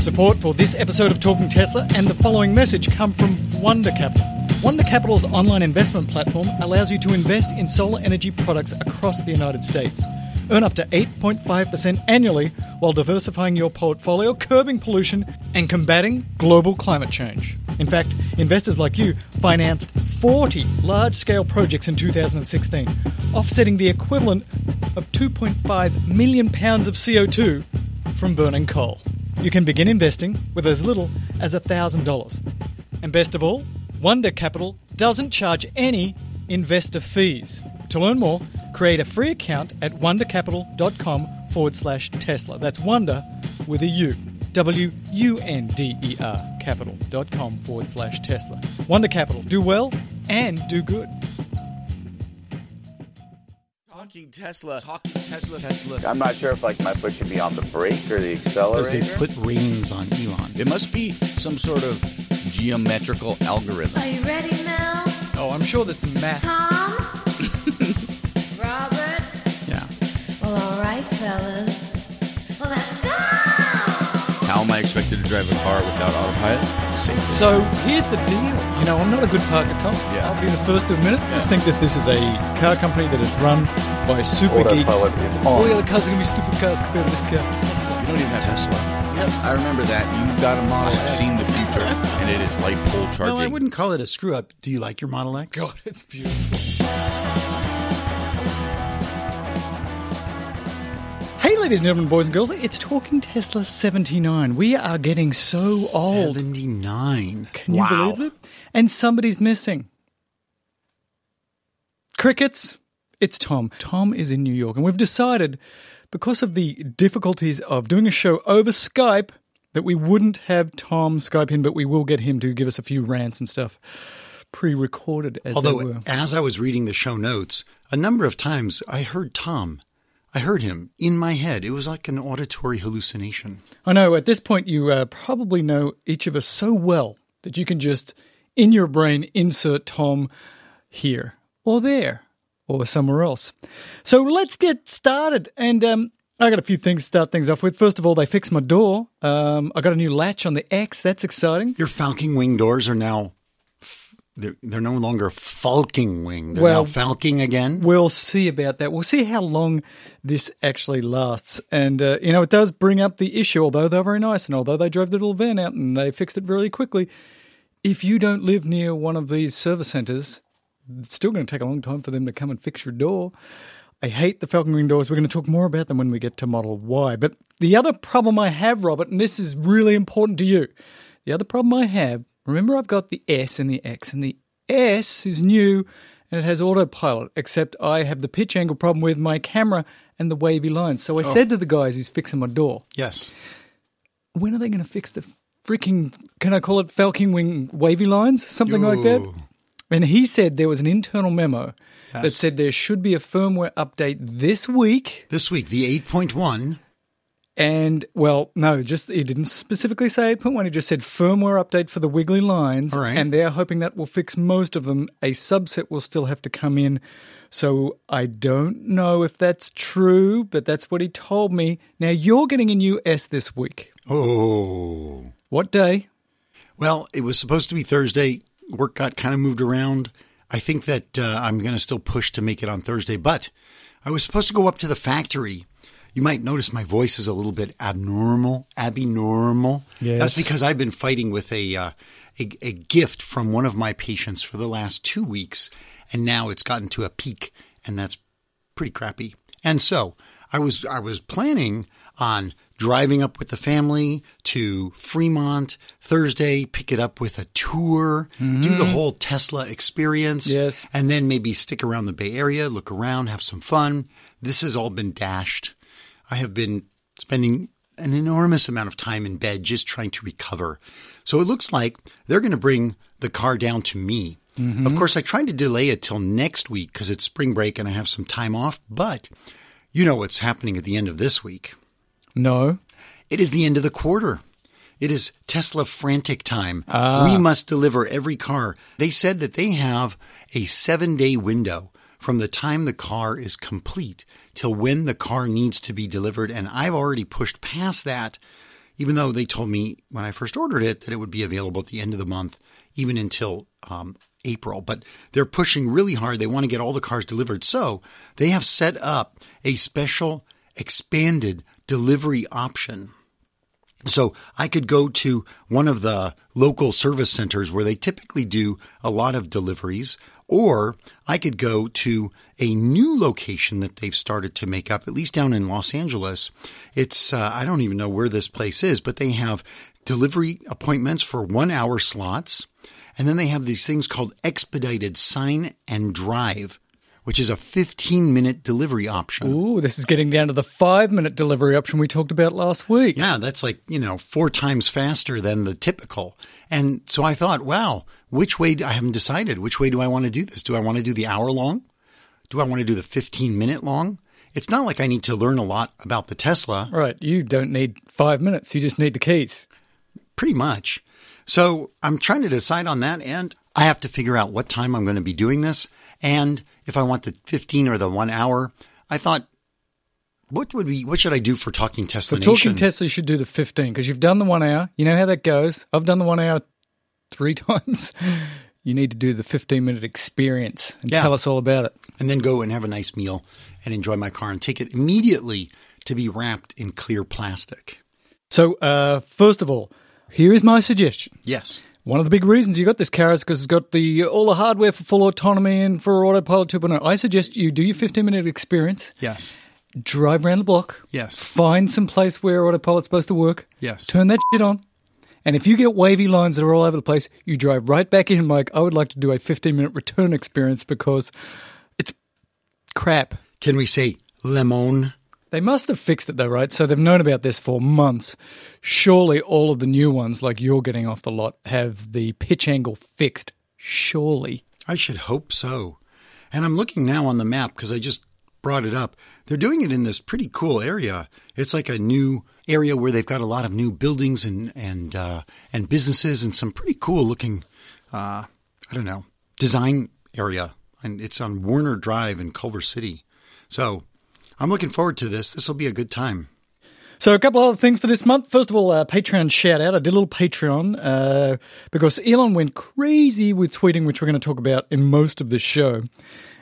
Support for this episode of Talking Tesla and the following message come from Wonder Capital. Wonder Capital's online investment platform allows you to invest in solar energy products across the United States. Earn up to 8.5% annually while diversifying your portfolio, curbing pollution, and combating global climate change. In fact, investors like you financed 40 large scale projects in 2016, offsetting the equivalent of 2.5 million pounds of CO2 from burning coal. You can begin investing with as little as $1,000. And best of all, Wonder Capital doesn't charge any investor fees. To learn more, create a free account at wondercapital.com forward slash Tesla. That's Wonder with a U. W U N D E R capital.com forward slash Tesla. Wonder Capital. Do well and do good. Talking Tesla. Talking Tesla. Tesla. I'm not sure if like my foot should be on the brake or the accelerator. Because they put reins on Elon. It must be some sort of geometrical algorithm. Are you ready now? Oh, I'm sure there's some math. Tom? Robert? Yeah. Well, all right, fellas. Well, let's go! How am I expected to drive a car without autopilot? Safety. So here's the deal. You know, I'm not a good parker, Tom. Yeah. I'll be the first to admit it. Just think that this is a car company that is run by super geeks. Autopilot is oh, on. All the other cars are going to be stupid cars compared to this car. Tesla. You don't even have Tesla. Yep, I remember that. You got a model. I've seen the future, and it is light pole charging. No, I wouldn't call it a screw up. Do you like your Model X? God, it's beautiful. Ladies and gentlemen, boys and girls, it's Talking Tesla 79. We are getting so old. 79. Can you wow. believe it? And somebody's missing. Crickets, it's Tom. Tom is in New York, and we've decided, because of the difficulties of doing a show over Skype, that we wouldn't have Tom Skype in, but we will get him to give us a few rants and stuff pre recorded as. Although, as I was reading the show notes, a number of times I heard Tom. I heard him in my head. It was like an auditory hallucination. I know at this point you uh, probably know each of us so well that you can just, in your brain, insert Tom here or there or somewhere else. So let's get started. And um, I got a few things to start things off with. First of all, they fixed my door. Um, I got a new latch on the X. That's exciting. Your falcon wing doors are now. They're, they're no longer falking wing. They're Well- now falking again. We'll see about that. We'll see how long this actually lasts. And, uh, you know, it does bring up the issue, although they're very nice and although they drove the little van out and they fixed it really quickly. If you don't live near one of these service centers, it's still going to take a long time for them to come and fix your door. I hate the Falcon Wing doors. We're going to talk more about them when we get to Model Y. But the other problem I have, Robert, and this is really important to you, the other problem I have, remember I've got the S and the X, and the S is new and it has autopilot, except I have the pitch angle problem with my camera and the wavy lines. So I oh. said to the guys who's fixing my door, yes. when are they going to fix the freaking, can I call it Falcon Wing wavy lines? Something like that? And he said there was an internal memo that said there should be a firmware update this week. This week, the 8.1. And, well, no, just he didn't specifically say 8.1. He just said firmware update for the wiggly lines. Right. And they're hoping that will fix most of them. A subset will still have to come in. So I don't know if that's true, but that's what he told me. Now, you're getting a new S this week. Oh. What day? Well, it was supposed to be Thursday. Work got kind of moved around. I think that uh, I'm going to still push to make it on Thursday, but I was supposed to go up to the factory. You might notice my voice is a little bit abnormal, abnormal. Yes. That's because I've been fighting with a, uh, a a gift from one of my patients for the last two weeks, and now it's gotten to a peak, and that's pretty crappy. And so I was I was planning on driving up with the family to Fremont Thursday, pick it up with a tour, do the whole Tesla experience, Yes. and then maybe stick around the Bay Area, look around, have some fun. This has all been dashed. I have been spending an enormous amount of time in bed just trying to recover. So it looks like they're going to bring the car down to me. Mm-hmm. Of course, I tried to delay it till next week because it's spring break and I have some time off, but you know what's happening at the end of this week. No. It is the end of the quarter. It is Tesla frantic time. Ah. We must deliver every car. They said that they have a seven day window from the time the car is complete till when the car needs to be delivered. And I've already pushed past that. even though they told me when I first ordered it that it would be available at the end of the month, even until um, April. But they're pushing really hard. They want to get all the cars delivered. So they have set up a special expanded delivery option. So I could go to one of the local service centers where they typically do a lot of deliveries, or I could go to a new location that they've started to make up, at least down in Los Angeles. It's, uh, I don't even know where this place is, but they have delivery appointments for one hour slots. And then they have these things called expedited sign and drive, which is a 15 minute delivery option. Ooh, this is getting down to the five minute delivery option we talked about last week. Yeah, that's like, you know, four times faster than the typical. And so I thought, wow, which way, I haven't decided, which way do I want to do this? Do I want to do the hour long? Do I want to do the 15 minute long? It's not like I need to learn a lot about the Tesla. Right. You don't need five minutes. You just need the keys. Pretty much. So I'm trying to decide on that. And I have to figure out what time I'm going to be doing this. And if I want the 15 or the one hour, I thought, what would be, what should I do for Talking Tesla Nation? talking Tesla, you should do the 15 because you've done the one hour. You know how that goes. I've done the one hour three times. You need to do the 15 minute experience and Yeah. tell us all about it. and then go and have a nice meal and enjoy my car and take it immediately to be wrapped in clear plastic. So, uh, first of all, here is my suggestion. Yes. One of the big reasons you got this car is because it's got the all the hardware for full autonomy and for autopilot 2.0. I suggest you do your 15 minute experience, Yes. drive around the block, Yes. find some place where autopilot's supposed to work, Yes. turn that shit on, and if you get wavy lines that are all over the place, you drive right back in. Like I would like to do a 15 minute return experience because it's crap. Can we say lemon? They must have fixed it though, right? So they've known about this for months. Surely all of the new ones, like you're getting off the lot, have the pitch angle fixed. Surely. I should hope so. And I'm looking now on the map because I just brought it up. They're doing it in this pretty cool area. It's like a new area where they've got a lot of new buildings and and uh, and businesses and some pretty cool looking, uh, I don't know, design area. And it's on Warner Drive in Culver City. So I'm looking forward to this. This will be a good time. So a couple other things for this month. First of all, uh, Patreon shout out. I did a little Patreon uh, because Elon went crazy with tweeting, which we're going to talk about in most of this show.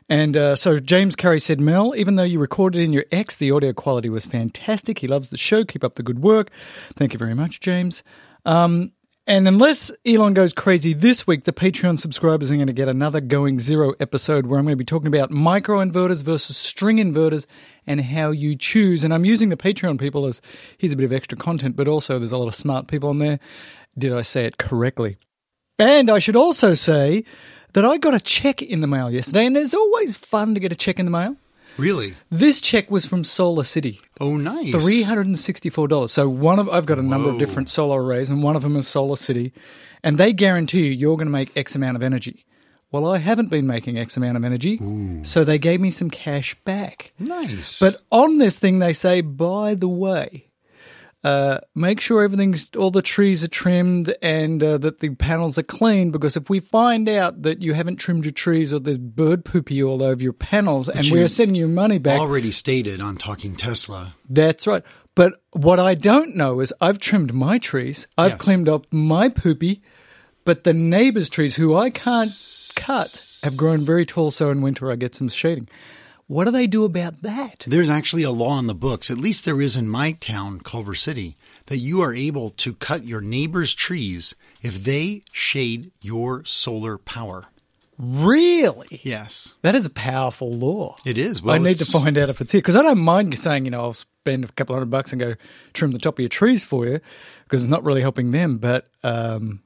And uh, so James Carey said, Mel, even though you recorded in your X, the audio quality was fantastic. He loves the show. Keep up the good work. Thank you very much, James. Um, and unless Elon goes crazy this week, the Patreon subscribers are going to get another Going Zero episode where I'm going to be talking about microinverters versus string inverters and how you choose. And I'm using the Patreon people as here's a bit of extra content, but also there's a lot of smart people on there. Did I say it correctly? And I should also say that I got a check in the mail yesterday, and it's always fun to get a check in the mail. Really? This check was from Solar City. Oh, nice. Three hundred and sixty-four dollars. So one of I've got a number of different solar arrays, and one of them is Solar City, and they guarantee you you're going to make X amount of energy. Well, I haven't been making X amount of energy, so they gave me some cash back. Nice. But on this thing, they say, by the way, uh, make sure everything's all the trees are trimmed and uh, that the panels are clean. Because if we find out that you haven't trimmed your trees or there's bird poopy all over your panels, and you we're sending you money back, already stated on Talking Tesla. that's right. But what I don't know is I've trimmed my trees, I've Yes. cleaned up my poopy, but the neighbours' trees, who I can't cut, have grown very tall. So in winter I get some shading. What do they do about that? There's actually a law in the books, at least there is in my town, Culver City, that you are able to cut your neighbor's trees if they shade your solar power. Really? Yes. That is a powerful law. It is. Well, I need to find out if it's here because I don't mind saying, you know, I'll spend a couple hundred bucks and go trim the top of your trees for you because it's not really helping them. But um,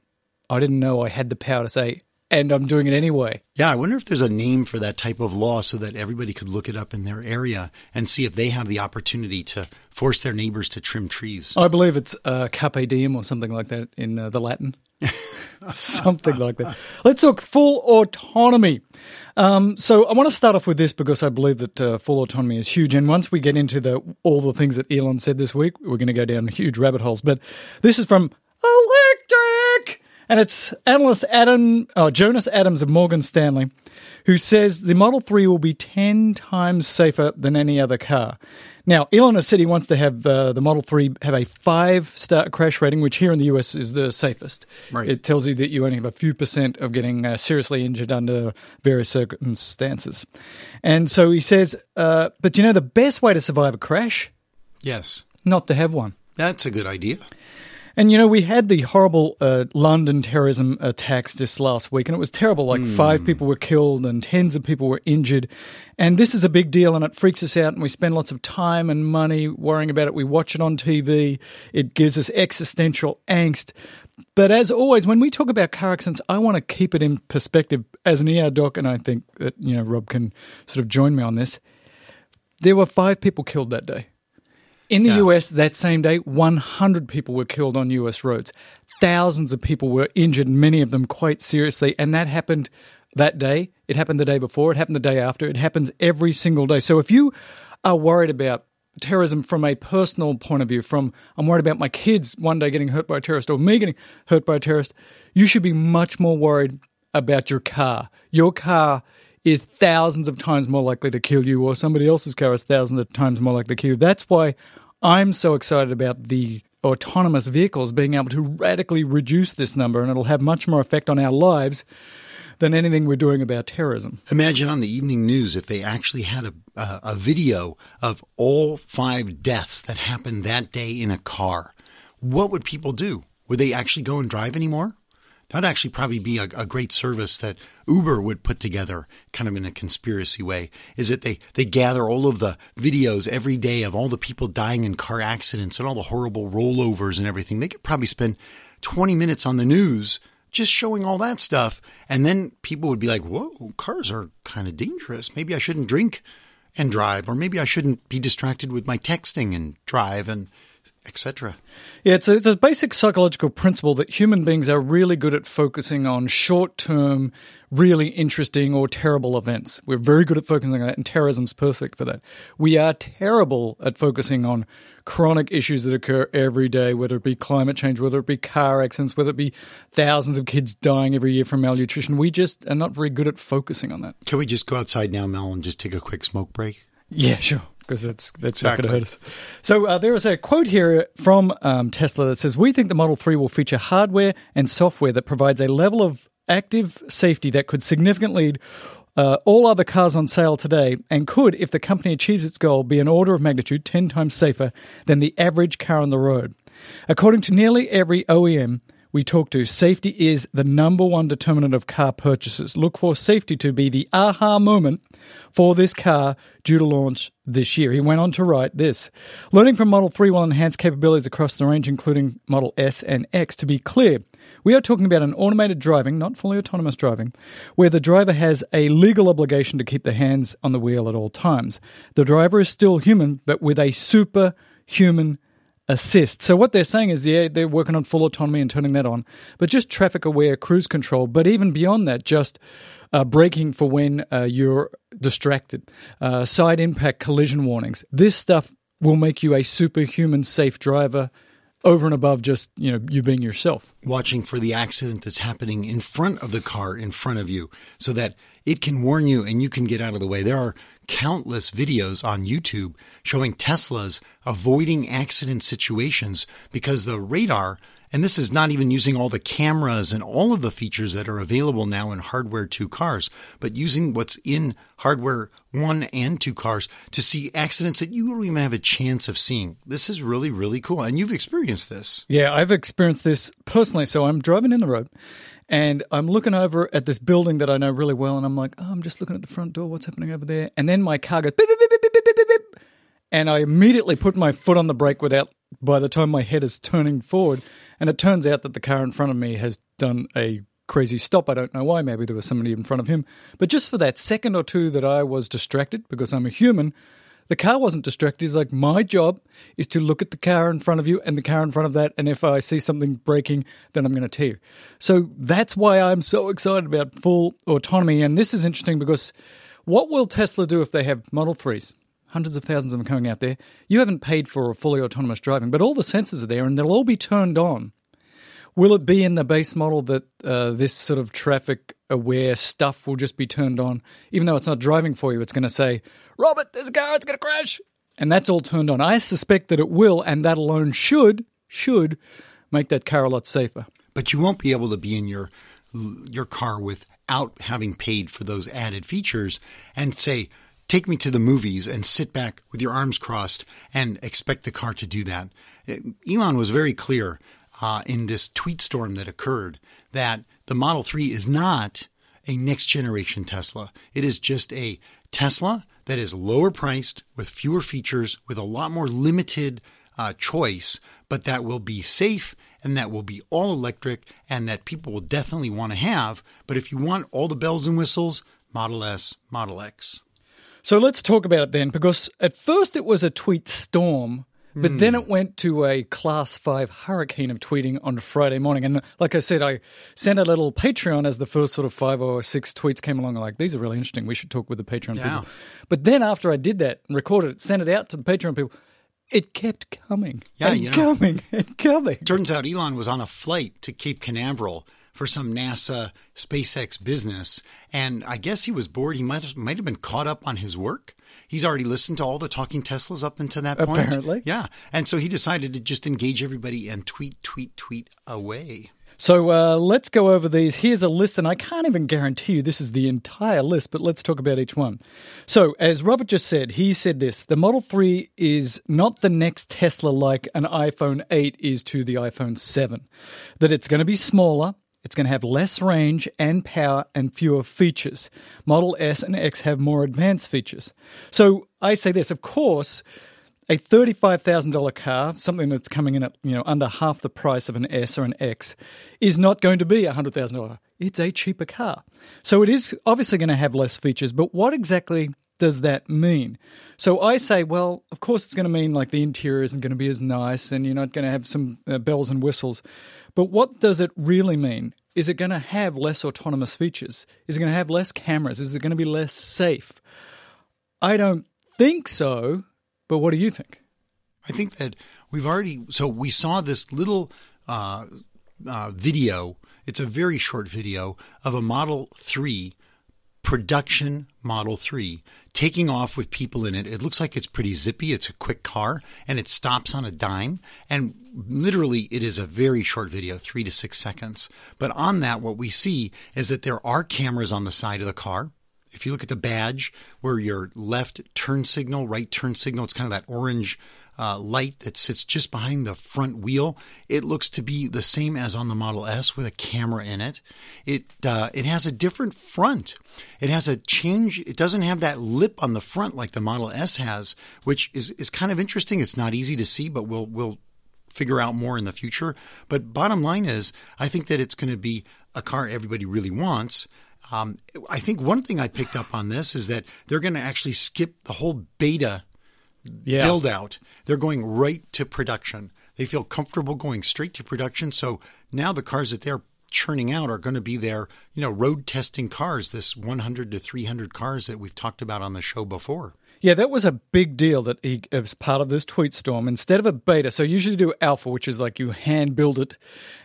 I didn't know I had the power to say, and I'm doing it anyway. Yeah, I wonder if there's a name for that type of law so that everybody could look it up in their area and see if they have the opportunity to force their neighbors to trim trees. I believe it's uh, carpe diem or something like that in uh, the Latin. something like that. Let's talk full autonomy. Um, so I want to start off with this because I believe that uh, full autonomy is huge. And once we get into the all the things that Elon said this week, we're going to go down huge rabbit holes. But this is from Electrek, and it's analyst Adam oh, Jonas Adams of Morgan Stanley, who says the Model Three will be ten times safer than any other car. Now, Elon has said he wants to have uh, the Model 3 have a five star crash rating, which here in the US is the safest. Right. It tells you that you only have a few percent of getting uh, seriously injured under various circumstances. And so he says, uh, but you know, the best way to survive a crash? Yes. Not to have one. That's a good idea. And you know, we had the horrible uh, London terrorism attacks just last week, and it was terrible. Like five people were killed and tens of people were injured. And this is a big deal, and it freaks us out, and we spend lots of time and money worrying about it. We watch it on TV, it gives us existential angst. But as always, when we talk about car accidents, I want to keep it in perspective as an ER doc, and I think that, you know, Rob can sort of join me on this. There were five people killed that day. In the Yeah. US that same day, 100 people were killed on US roads. Thousands of people were injured, many of them quite seriously. And that happened that day. It happened the day before. It happened the day after. It happens every single day. So if you are worried about terrorism from a personal point of view, from I'm worried about my kids one day getting hurt by a terrorist or me getting hurt by a terrorist, you should be much more worried about your car. Your car is thousands of times more likely to kill you, or somebody else's car is thousands of times more likely to kill you. That's why I'm so excited about the autonomous vehicles being able to radically reduce this number, and it'll have much more effect on our lives than anything we're doing about terrorism. Imagine on the evening news if they actually had a, a, a video of all five deaths that happened that day in a car. What would people do? Would they actually go and drive anymore? That'd actually probably be a, a great service that Uber would put together, kind of in a conspiracy way. Is that they, they gather all of the videos every day of all the people dying in car accidents and all the horrible rollovers and everything. They could probably spend 20 minutes on the news just showing all that stuff. And then people would be like, whoa, cars are kind of dangerous. Maybe I shouldn't drink and drive, or maybe I shouldn't be distracted with my texting and drive and etc. Yeah, it's a, it's a basic psychological principle that human beings are really good at focusing on short term, really interesting or terrible events. We're very good at focusing on that, and terrorism's perfect for that. We are terrible at focusing on chronic issues that occur every day, whether it be climate change, whether it be car accidents, whether it be thousands of kids dying every year from malnutrition. We just are not very good at focusing on that. Can we just go outside now, Mel, and just take a quick smoke break? Yeah, sure. Because that's that's not going to hurt us. So uh, there is a quote here from um, Tesla that says, "We think the Model 3 will feature hardware and software that provides a level of active safety that could significantly uh, all other cars on sale today, and could, if the company achieves its goal, be an order of magnitude ten times safer than the average car on the road." According to nearly every OEM we talk to, safety is the number one determinant of car purchases. Look for safety to be the aha moment for this car due to launch this year. He went on to write this Learning from Model 3 will enhance capabilities across the range, including Model S and X. To be clear, we are talking about an automated driving, not fully autonomous driving, where the driver has a legal obligation to keep their hands on the wheel at all times. The driver is still human, but with a superhuman assist. So what they're saying is, yeah, they're working on full autonomy and turning that on, but just traffic aware cruise control. But even beyond that, just uh, braking for when uh, you're distracted, uh, side impact collision warnings. This stuff will make you a superhuman safe driver over and above just you know you being yourself. Watching for the accident that's happening in front of the car in front of you so that it can warn you and you can get out of the way. There are countless videos on YouTube showing Teslas avoiding accident situations because the radar, and this is not even using all the cameras and all of the features that are available now in hardware 2 cars, but using what's in hardware 1 and 2 cars to see accidents that you don't even have a chance of seeing. This is really, really cool. And you've experienced this. Yeah, I've experienced this personally. So I'm driving in the road and I'm looking over at this building that I know really well. And I'm like, oh, I'm just looking at the front door. What's happening over there? And then my car goes beep, beep, beep. And I immediately put my foot on the brake without, by the time my head is turning forward. And it turns out that the car in front of me has done a crazy stop. I don't know why. Maybe there was somebody in front of him. But just for that second or two that I was distracted because I'm a human, the car wasn't distracted. It's like my job is to look at the car in front of you and the car in front of that. And if I see something braking, then I'm going to tell you. So that's why I'm so excited about full autonomy. And this is interesting because what will Tesla do if they have Model 3s? Hundreds of thousands of them coming out there. You haven't paid for fully autonomous driving, but all the sensors are there and they'll all be turned on. Will it be in the base model that uh, this sort of traffic aware stuff will just be turned on, even though it's not driving for you? It's going to say, "Robert, there's a car, it's going to crash." and that's all turned on. I suspect that it will, and that alone should should make that car a lot safer. But you won't be able to be in your your car without having paid for those added features and say, take me to the movies and sit back with your arms crossed and expect the car to do that. Elon was very clear uh, in this tweet storm that occurred that the Model 3 is not a next generation Tesla. It is just a Tesla that is lower priced with fewer features, with a lot more limited uh, choice, but that will be safe and that will be all electric and that people will definitely want to have. But if you want all the bells and whistles, Model S, Model X. So let's talk about it then, because at first it was a tweet storm, but Hmm. then it went to a class five hurricane of tweeting on Friday morning. And like I said, I sent a little Patreon as the first sort of five or six tweets came along. Like, these are really interesting. We should talk with the Patreon Yeah. people. But then after I did that and recorded it, sent it out to the Patreon people, it kept coming. Yeah, and you know. coming and coming. Turns out Elon was on a flight to Cape Canaveral for some NASA SpaceX business, and I guess he was bored. He might have, might have been caught up on his work. He's already listened to all the talking Teslas up until that point. Apparently. yeah. And so he decided to just engage everybody and tweet, tweet, tweet away. So uh, let's go over these. Here's a list, and I can't even guarantee you this is the entire list, but let's talk about each one. So, as Robert just said, he said this the Model 3 is not the next Tesla like an iPhone 8 is to the iPhone 7, that it's going to be smaller. It's going to have less range and power and fewer features. Model S and X have more advanced features. So I say this, of course, a $35,000 car, something that's coming in at, you know, under half the price of an S or an X, is not going to be a $100,000. It's a cheaper car. So it is obviously going to have less features, but what exactly does that mean? So I say, well, of course it's going to mean like the interior isn't going to be as nice and you're not going to have some uh, bells and whistles. But what does it really mean? Is it going to have less autonomous features? Is it going to have less cameras? Is it going to be less safe? I don't think so, but what do you think? I think that we've already, so we saw this little uh, uh, video. It's a very short video of a Model 3 production Model 3 taking off with people in it. It looks like it's pretty zippy. It's a quick car and it stops on a dime. And literally, it is a very short video, three to six seconds. But on that, what we see is that there are cameras on the side of the car. If you look at the badge where your left turn signal, right turn signal, it's kind of that orange uh, light that sits just behind the front wheel. It looks to be the same as on the Model S with a camera in it. It uh, it has a different front. It has a change. It doesn't have that lip on the front like the Model S has, which is is kind of interesting. It's not easy to see, but we'll we'll figure out more in the future. But bottom line is, I think that it's going to be a car everybody really wants. Um, I think one thing I picked up on this is that they're going to actually skip the whole beta Yeah. build out. They're going right to production. They feel comfortable going straight to production. So now the cars that they're churning out are going to be their, you know, road testing cars, this 100 to 300 cars that we've talked about on the show before. Yeah, that was a big deal that he, as part of this tweet storm, instead of a beta, so you usually do alpha, which is like you hand build it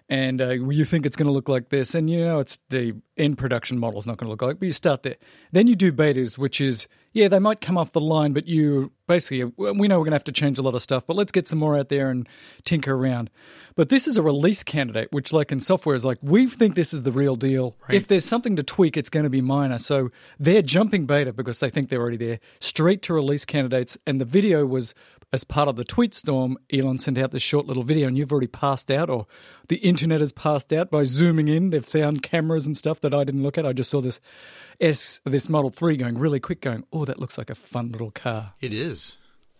and uh, you think it's going to look like this, and you know it's the end production model is not going to look like, but you start there. Then you do betas, which is, yeah, they might come off the line, but you basically, we know we're going to have to change a lot of stuff, but let's get some more out there and tinker around. But this is a release candidate, which, like in software, is like, we think this is the real deal. If there's something to tweak, it's going to be minor. So they're jumping beta because they think they're already there, straight to release candidates. And the video was as part of the tweet storm. Elon sent out this short little video, and you've already passed out, or the internet has passed out by zooming in. They've found cameras and stuff that I didn't look at. I just saw this S, this Model 3 going really quick, going, oh, that looks like a fun little car. It is.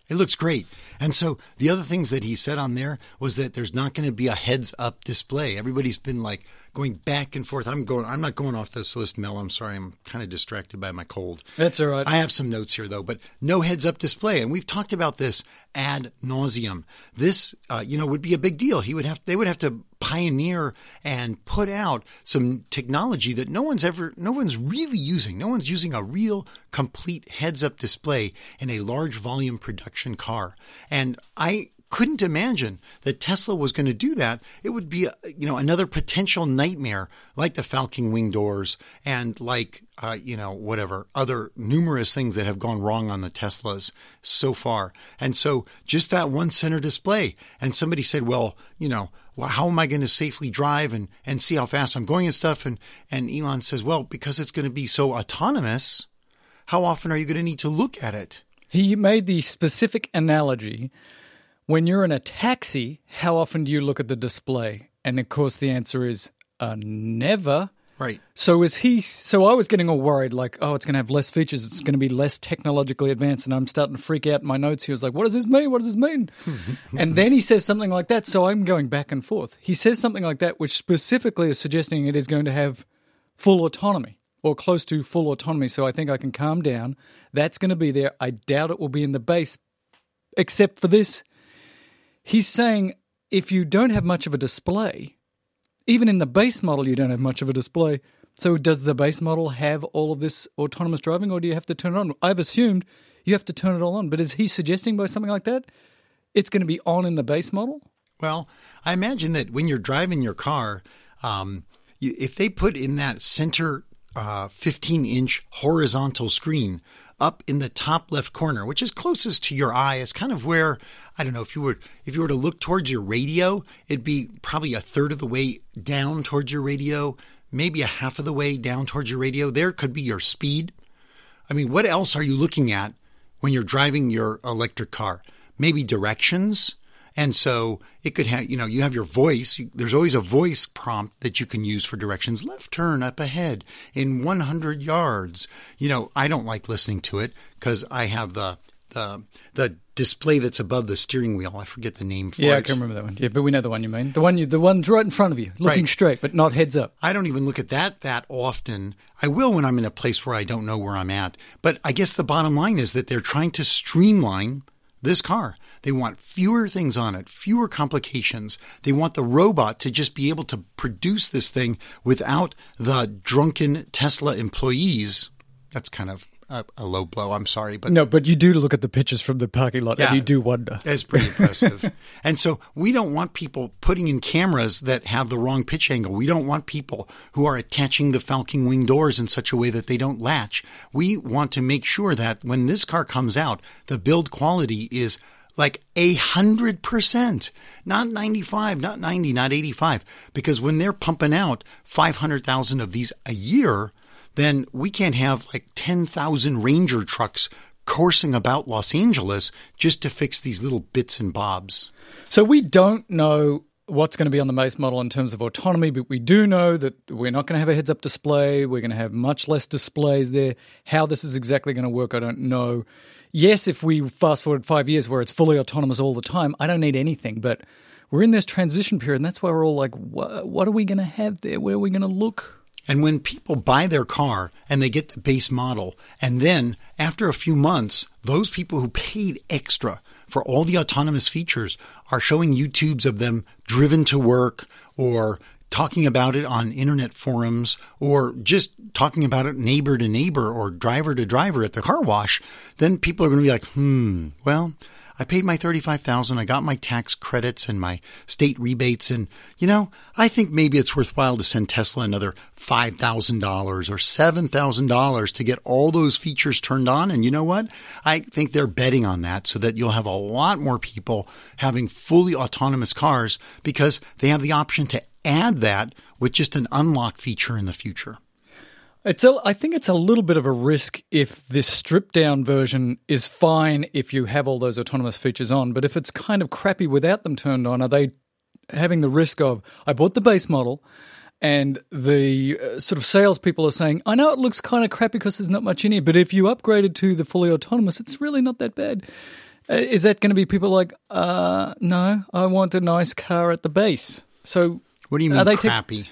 It looks great. And so the other things that he said on there was that there's not going to be a heads up display. Everybody's been like going back and forth. I'm going I'm not going off this list, Mel. I'm sorry. I'm kind of distracted by my cold. That's all right. I have some notes here though, but no heads up display. And we've talked about this ad nauseum. This, uh, you know, would be a big deal. He would have, they would have to pioneer and put out some technology that no one's ever, no one's really using. No one's using a real complete heads up display in a large volume production car. And I couldn't imagine that Tesla was going to do that. It would be, you know, another potential nightmare like the Falcon wing doors and like, uh, you know, whatever other numerous things that have gone wrong on the Teslas so far. And so just that one center display. And somebody said, well, you know, well, how am I going to safely drive and, and see how fast I'm going and stuff? And, and Elon says, well, because it's going to be so autonomous, how often are you going to need to look at it? He made the specific analogy when you're in a taxi, how often do you look at the display? And of course, the answer is uh, never. Right. So is he? So I was getting all worried, like, oh, it's going to have less features. It's going to be less technologically advanced, and I'm starting to freak out. In my notes, he was like, "What does this mean? What does this mean?" and then he says something like that. So I'm going back and forth. He says something like that, which specifically is suggesting it is going to have full autonomy or close to full autonomy. So I think I can calm down. That's going to be there. I doubt it will be in the base, except for this. He's saying if you don't have much of a display, even in the base model, you don't have much of a display. So, does the base model have all of this autonomous driving, or do you have to turn it on? I've assumed you have to turn it all on, but is he suggesting by something like that it's going to be on in the base model? Well, I imagine that when you're driving your car, um, you, if they put in that center uh, 15 inch horizontal screen up in the top left corner, which is closest to your eye. It's kind of where I don't know if you were if you were to look towards your radio, it'd be probably a third of the way down towards your radio, maybe a half of the way down towards your radio. There could be your speed. I mean, what else are you looking at when you're driving your electric car? Maybe directions. And so it could have, you know, you have your voice. There's always a voice prompt that you can use for directions. Left turn up ahead in 100 yards. You know, I don't like listening to it because I have the the the display that's above the steering wheel. I forget the name for yeah, it. Yeah, I can remember that one. Yeah, but we know the one you mean. The one you, the one's right in front of you, looking Right. straight, but not heads up. I don't even look at that that often. I will when I'm in a place where I don't know where I'm at. But I guess the bottom line is that they're trying to streamline this car. They want fewer things on it, fewer complications. They want the robot to just be able to produce this thing without the drunken Tesla employees. That's kind of a, a low blow. I'm sorry, but No, but you do look at the pictures from the parking lot, Yeah. and you do wonder. It's pretty impressive. and so we don't want people putting in cameras that have the wrong pitch angle. We don't want people who are attaching the Falcon wing doors in such a way that they don't latch. We want to make sure that when this car comes out, the build quality is like a hundred percent, not 95, not 90, not 85. Because when they're pumping out 500,000 of these a year, then we can't have like 10,000 Ranger trucks coursing about Los Angeles just to fix these little bits and bobs. So we don't know what's going to be on the base model in terms of autonomy, but we do know that we're not going to have a heads up display. We're going to have much less displays there. How this is exactly going to work, I don't know. Yes, if we fast forward five years where it's fully autonomous all the time, I don't need anything, but we're in this transition period, and that's why we're all like, what, what are we going to have there? Where are we going to look? And when people buy their car and they get the base model, and then after a few months, those people who paid extra for all the autonomous features are showing YouTubes of them driven to work or talking about it on internet forums or just talking about it neighbor to neighbor or driver to driver at the car wash, then people are going to be like, hmm, well, I paid my 35,000, I got my tax credits and my state rebates and you know, I think maybe it's worthwhile to send Tesla another $5,000 or $7,000 to get all those features turned on and you know what? I think they're betting on that so that you'll have a lot more people having fully autonomous cars because they have the option to add that with just an unlock feature in the future. It's a, I think it's a little bit of a risk if this stripped down version is fine if you have all those autonomous features on, but if it's kind of crappy without them turned on, are they having the risk of I bought the base model and the uh, sort of salespeople are saying, I know it looks kind of crappy because there's not much in here, but if you upgraded to the fully autonomous, it's really not that bad. Uh, is that going to be people like, uh, no, I want a nice car at the base? So What do you mean Are they crappy?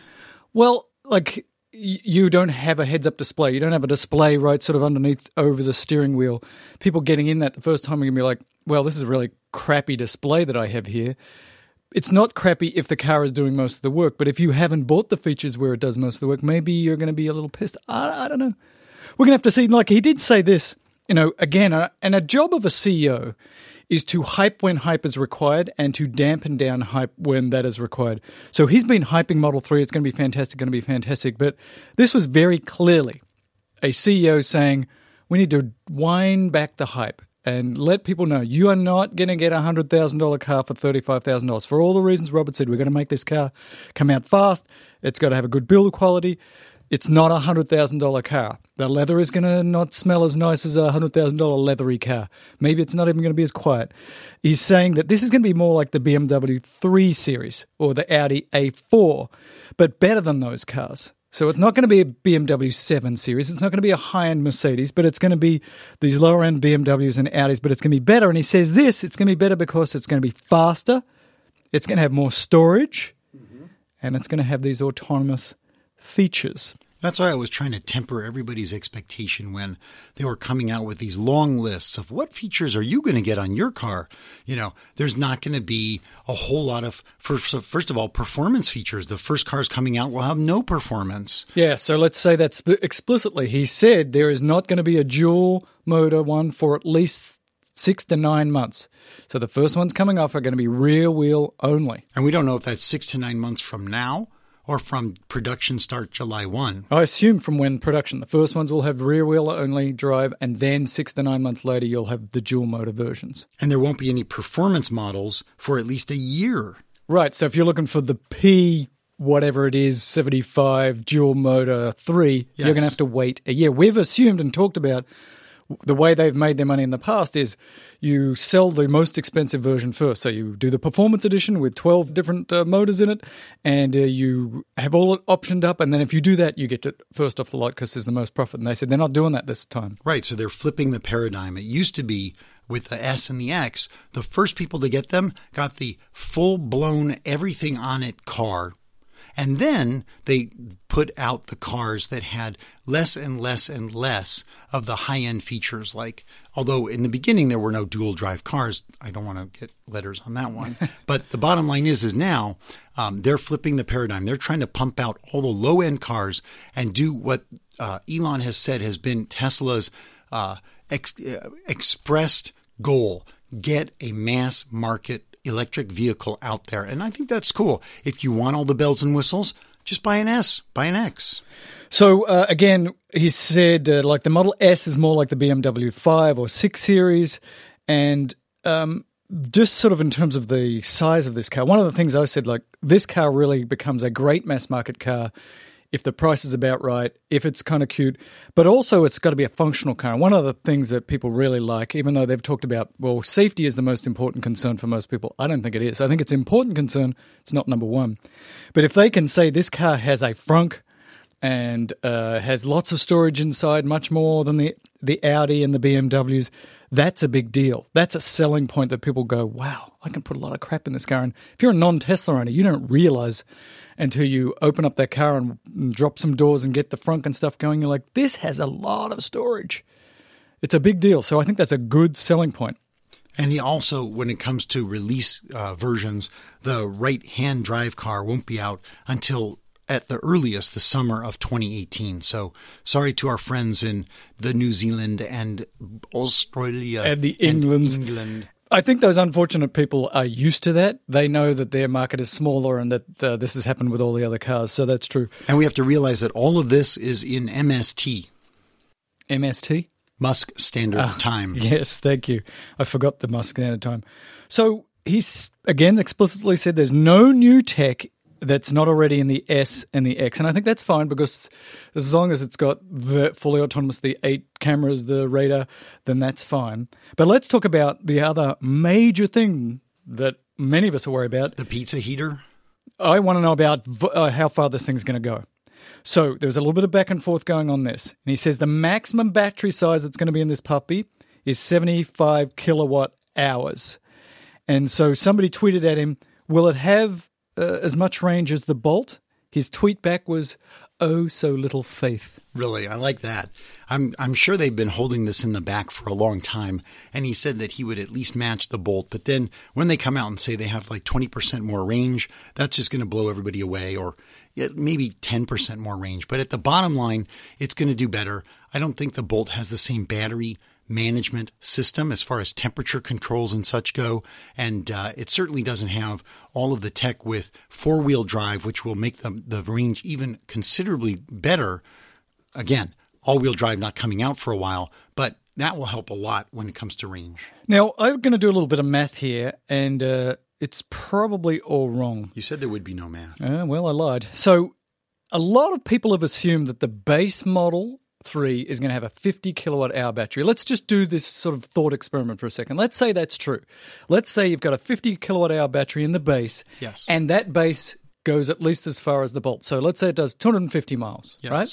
well, like you don't have a heads up display. You don't have a display right sort of underneath over the steering wheel. People getting in that the first time are going to be like, well, this is a really crappy display that I have here. It's not crappy if the car is doing most of the work, but if you haven't bought the features where it does most of the work, maybe you're going to be a little pissed. I, I don't know. We're going to have to see. Like he did say this, you know, again, uh, and a job of a CEO is to hype when hype is required and to dampen down hype when that is required. So he's been hyping Model 3. It's going to be fantastic, going to be fantastic. But this was very clearly a CEO saying, we need to wind back the hype and let people know you are not going to get a $100,000 car for $35,000. For all the reasons Robert said, we're going to make this car come out fast. It's got to have a good build quality. It's not a $100,000 car. The leather is going to not smell as nice as a $100,000 leathery car. Maybe it's not even going to be as quiet. He's saying that this is going to be more like the BMW 3 Series or the Audi A4, but better than those cars. So it's not going to be a BMW 7 Series. It's not going to be a high end Mercedes, but it's going to be these lower end BMWs and Audis, but it's going to be better. And he says this it's going to be better because it's going to be faster, it's going to have more storage, mm-hmm. and it's going to have these autonomous features. That's why I was trying to temper everybody's expectation when they were coming out with these long lists of what features are you going to get on your car. You know, there's not going to be a whole lot of first, first of all performance features. The first cars coming out will have no performance. Yeah, so let's say that sp- explicitly. He said there is not going to be a dual motor one for at least six to nine months. So the first ones coming off are going to be rear wheel only. And we don't know if that's six to nine months from now or from production start July 1. I assume from when production, the first ones will have rear wheel only drive, and then six to nine months later, you'll have the dual motor versions. And there won't be any performance models for at least a year. Right. So if you're looking for the P, whatever it is, 75 dual motor 3, Yes. you're going to have to wait a year. We've assumed and talked about the way they've made their money in the past is you sell the most expensive version first. So you do the performance edition with 12 different uh, motors in it, and uh, you have all it optioned up. And then if you do that, you get it first off the lot because there's the most profit. And they said they're not doing that this time. Right. So they're flipping the paradigm. It used to be with the S and the X, the first people to get them got the full blown everything on it car. And then they put out the cars that had less and less and less of the high end features. Like, although in the beginning there were no dual drive cars, I don't want to get letters on that one. but the bottom line is, is now um, they're flipping the paradigm. They're trying to pump out all the low end cars and do what uh, Elon has said has been Tesla's uh, ex- uh, expressed goal: get a mass market electric vehicle out there. And I think that's cool. If you want all the bells and whistles, just buy an S, buy an X. So uh, again, he said uh, like the Model S is more like the BMW 5 or 6 series, and um, just sort of in terms of the size of this car, one of the things I said like this car really becomes a great mass market car if the price is about right, if it's kind of cute, but also it's got to be a functional car. One of the things that people really like, even though they've talked about, well, safety is the most important concern for most people. I don't think it is. I think it's important concern. It's not number one. But if they can say this car has a frunk and uh, has lots of storage inside, much more than the the Audi and the BMWs. That's a big deal. That's a selling point that people go, "Wow, I can put a lot of crap in this car." And if you're a non-Tesla owner, you don't realize until you open up that car and, and drop some doors and get the frunk and stuff going. You're like, "This has a lot of storage." It's a big deal. So I think that's a good selling point. And he also, when it comes to release uh, versions, the right hand drive car won't be out until at the earliest the summer of 2018. So sorry to our friends in the New Zealand and Australia And the Englands. England. I think those unfortunate people are used to that. They know that their market is smaller and that uh, this has happened with all the other cars. So that's true. And we have to realize that all of this is in MST, MST? Musk Standard Time. Yes, thank you. I forgot the Musk Standard Time. So he's again explicitly said there's no new tech that's not already in the S and the X, and I think that's fine because as long as it's got the fully autonomous, the eight cameras, the radar, then that's fine. But let's talk about the other major thing that many of us are worried about. The pizza heater. I want to know about uh, how far this thing's going to go. So there's a little bit of back and forth going on this. And he says the maximum battery size that's going to be in this puppy is 75 kilowatt hours. And so somebody tweeted at him, Will it have uh, as much range as the Bolt? His tweet back was, Oh, so little faith. Really, I like that. I'm I'm sure they've been holding this in the back for a long time, and he said that he would at least match the Bolt. But then when they come out and say they have like 20% more range, that's just going to blow everybody away, or maybe 10% more range. But at the bottom line, it's going to do better. I don't think the Bolt has the same battery management system as far as temperature controls and such go. And uh, it certainly doesn't have all of the tech with four wheel drive, which will make the, the range even considerably better. Again, all wheel drive not coming out for a while, but that will help a lot when it comes to range. Now, I'm going to do a little bit of math here, and uh, it's probably all wrong. You said there would be no math. Uh, well, I lied. So, a lot of people have assumed that the base model 3 is going to have a 50 kilowatt hour battery. Let's just do this sort of thought experiment for a second. Let's say that's true. Let's say you've got a 50 kilowatt hour battery in the base, Yes. and that base goes at least as far as the Bolt. So, let's say it does 250 miles, Yes. right?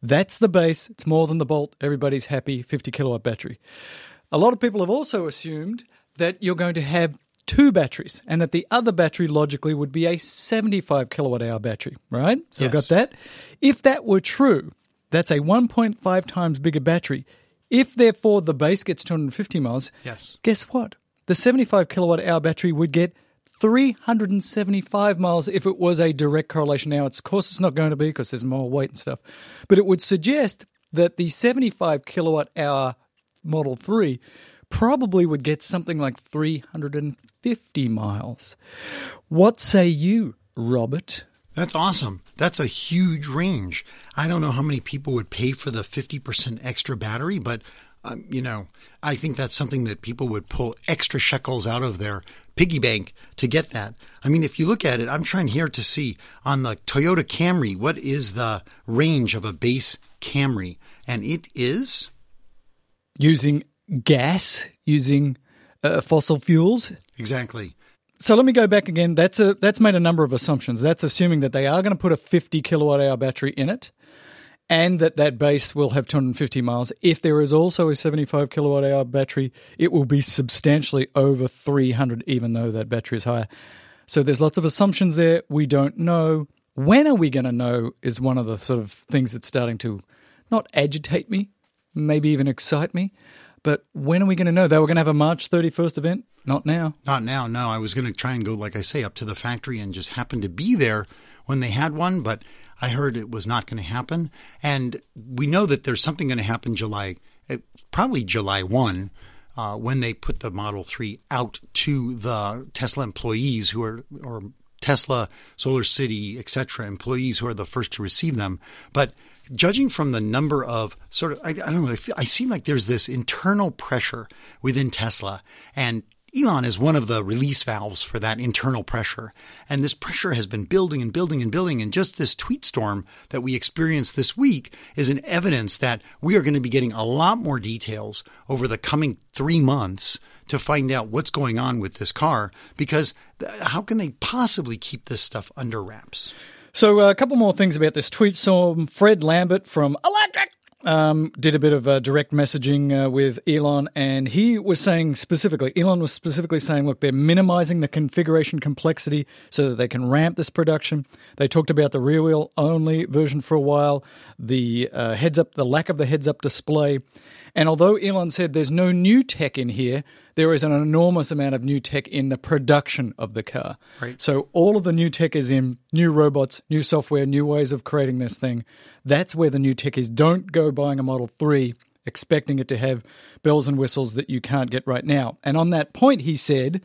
That's the base. It's more than the Bolt. Everybody's happy. 50 kilowatt battery. A lot of people have also assumed that you're going to have two batteries and that the other battery logically would be a 75 kilowatt hour battery, right? So we've got that. If that were true, that's a 1.5 times bigger battery. If therefore the base gets 250 miles, Yes. guess what? The 75 kilowatt hour battery would get 375 miles if it was a direct correlation. Now, of course, it's not going to be because there's more weight and stuff, but it would suggest that the 75 kilowatt hour Model 3 probably would get something like 350 miles. What say you, Robert? That's awesome. That's a huge range. I don't know how many people would pay for the 50% extra battery, but um, you know, I think that's something that people would pull extra shekels out of their piggy bank to get that. I mean, if you look at it, I'm trying here to see on the Toyota Camry, what is the range of a base Camry? And it is Using gas, using uh, fossil fuels, exactly. So let me go back again. That's a that's made a number of assumptions. That's assuming that they are going to put a 50 kilowatt hour battery in it, and that that base will have 250 miles. If there is also a 75 kilowatt hour battery, it will be substantially over 300, even though that battery is higher. So there's lots of assumptions there. We don't know. When are we going to know? Is one of the sort of things that's starting to not agitate me, maybe even excite me. But when are we going to know? They were going to have a March 31st event. Not now. Not now, no. I was going to try and go, like I say, up to the factory and just happen to be there when they had one, but I heard it was not going to happen. And we know that there's something going to happen July, eh, probably July 1, uh, when they put the Model 3 out to the Tesla employees who are, or Tesla, Solar City, etc., employees who are the first to receive them. But judging from the number of sort of, I, I don't know, I, feel, I seem like there's this internal pressure within Tesla, and Elon is one of the release valves for that internal pressure. And this pressure has been building and building and building. And just this tweet storm that we experienced this week is an evidence that we are going to be getting a lot more details over the coming three months to find out what's going on with this car. Because how can they possibly keep this stuff under wraps? So uh, a couple more things about this tweet. So Fred Lambert from Electrek um, did a bit of uh, direct messaging uh, with Elon, and he was saying specifically, Elon was specifically saying, look, they're minimizing the configuration complexity so that they can ramp this production. They talked about the rear wheel only version for a while, the uh, heads up, the lack of the heads up display, and although Elon said there's no new tech in here, there is an enormous amount of new tech in the production of the car. Right. So all of the new tech is in new robots, new software, new ways of creating this thing. That's where the new tech is. Don't go buying a Model 3 expecting it to have bells and whistles that you can't get right now. And on that point, he said,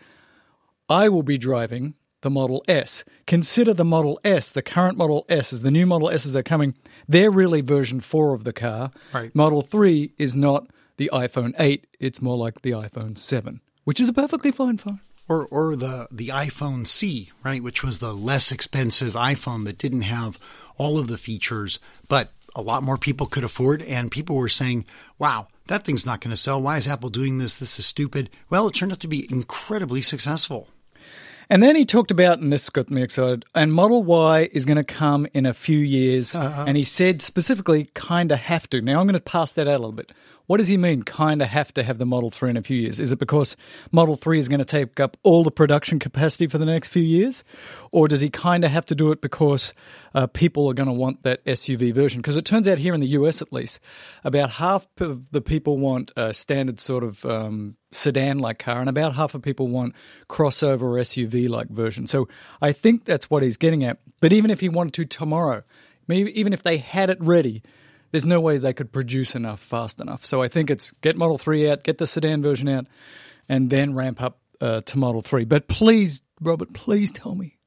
I will be driving the Model S. Consider the Model S, the current Model S, as the new Model S's are coming. They're really version 4 of the car. Right. Model 3 is not the iPhone 8, it's more like the iPhone 7, which is a perfectly fine phone. or or the the iPhone C, right, which was the less expensive iPhone that didn't have all of the features, but a lot more people could afford and people were saying, "Wow, that thing's not going to sell. Why is Apple doing this? This is stupid." Well, it turned out to be incredibly successful. And then he talked about, and this got me excited, and Model Y is going to come in a few years. Uh-huh. And he said specifically, kind of have to. Now I'm going to pass that out a little bit. What does he mean, kind of have to have the Model 3 in a few years? Is it because Model 3 is going to take up all the production capacity for the next few years? Or does he kind of have to do it because uh, people are going to want that SUV version? Because it turns out here in the US, at least, about half of the people want a standard sort of um, sedan like car, and about half of people want crossover or SUV like version. So I think that's what he's getting at. But even if he wanted to tomorrow, maybe even if they had it ready, there's no way they could produce enough fast enough. So I think it's get Model 3 out, get the sedan version out, and then ramp up uh, to Model 3. But please, Robert, please tell me,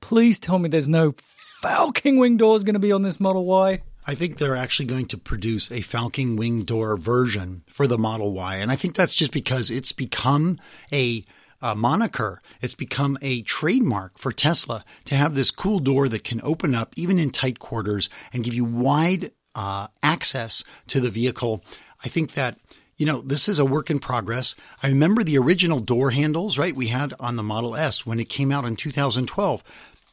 please tell me there's no Falcon wing doors going to be on this Model Y. I think they're actually going to produce a Falcon wing door version for the Model Y. And I think that's just because it's become a, a moniker. It's become a trademark for Tesla to have this cool door that can open up even in tight quarters and give you wide uh, access to the vehicle. I think that you know, this is a work in progress. I remember the original door handles, right? We had on the Model S when it came out in 2012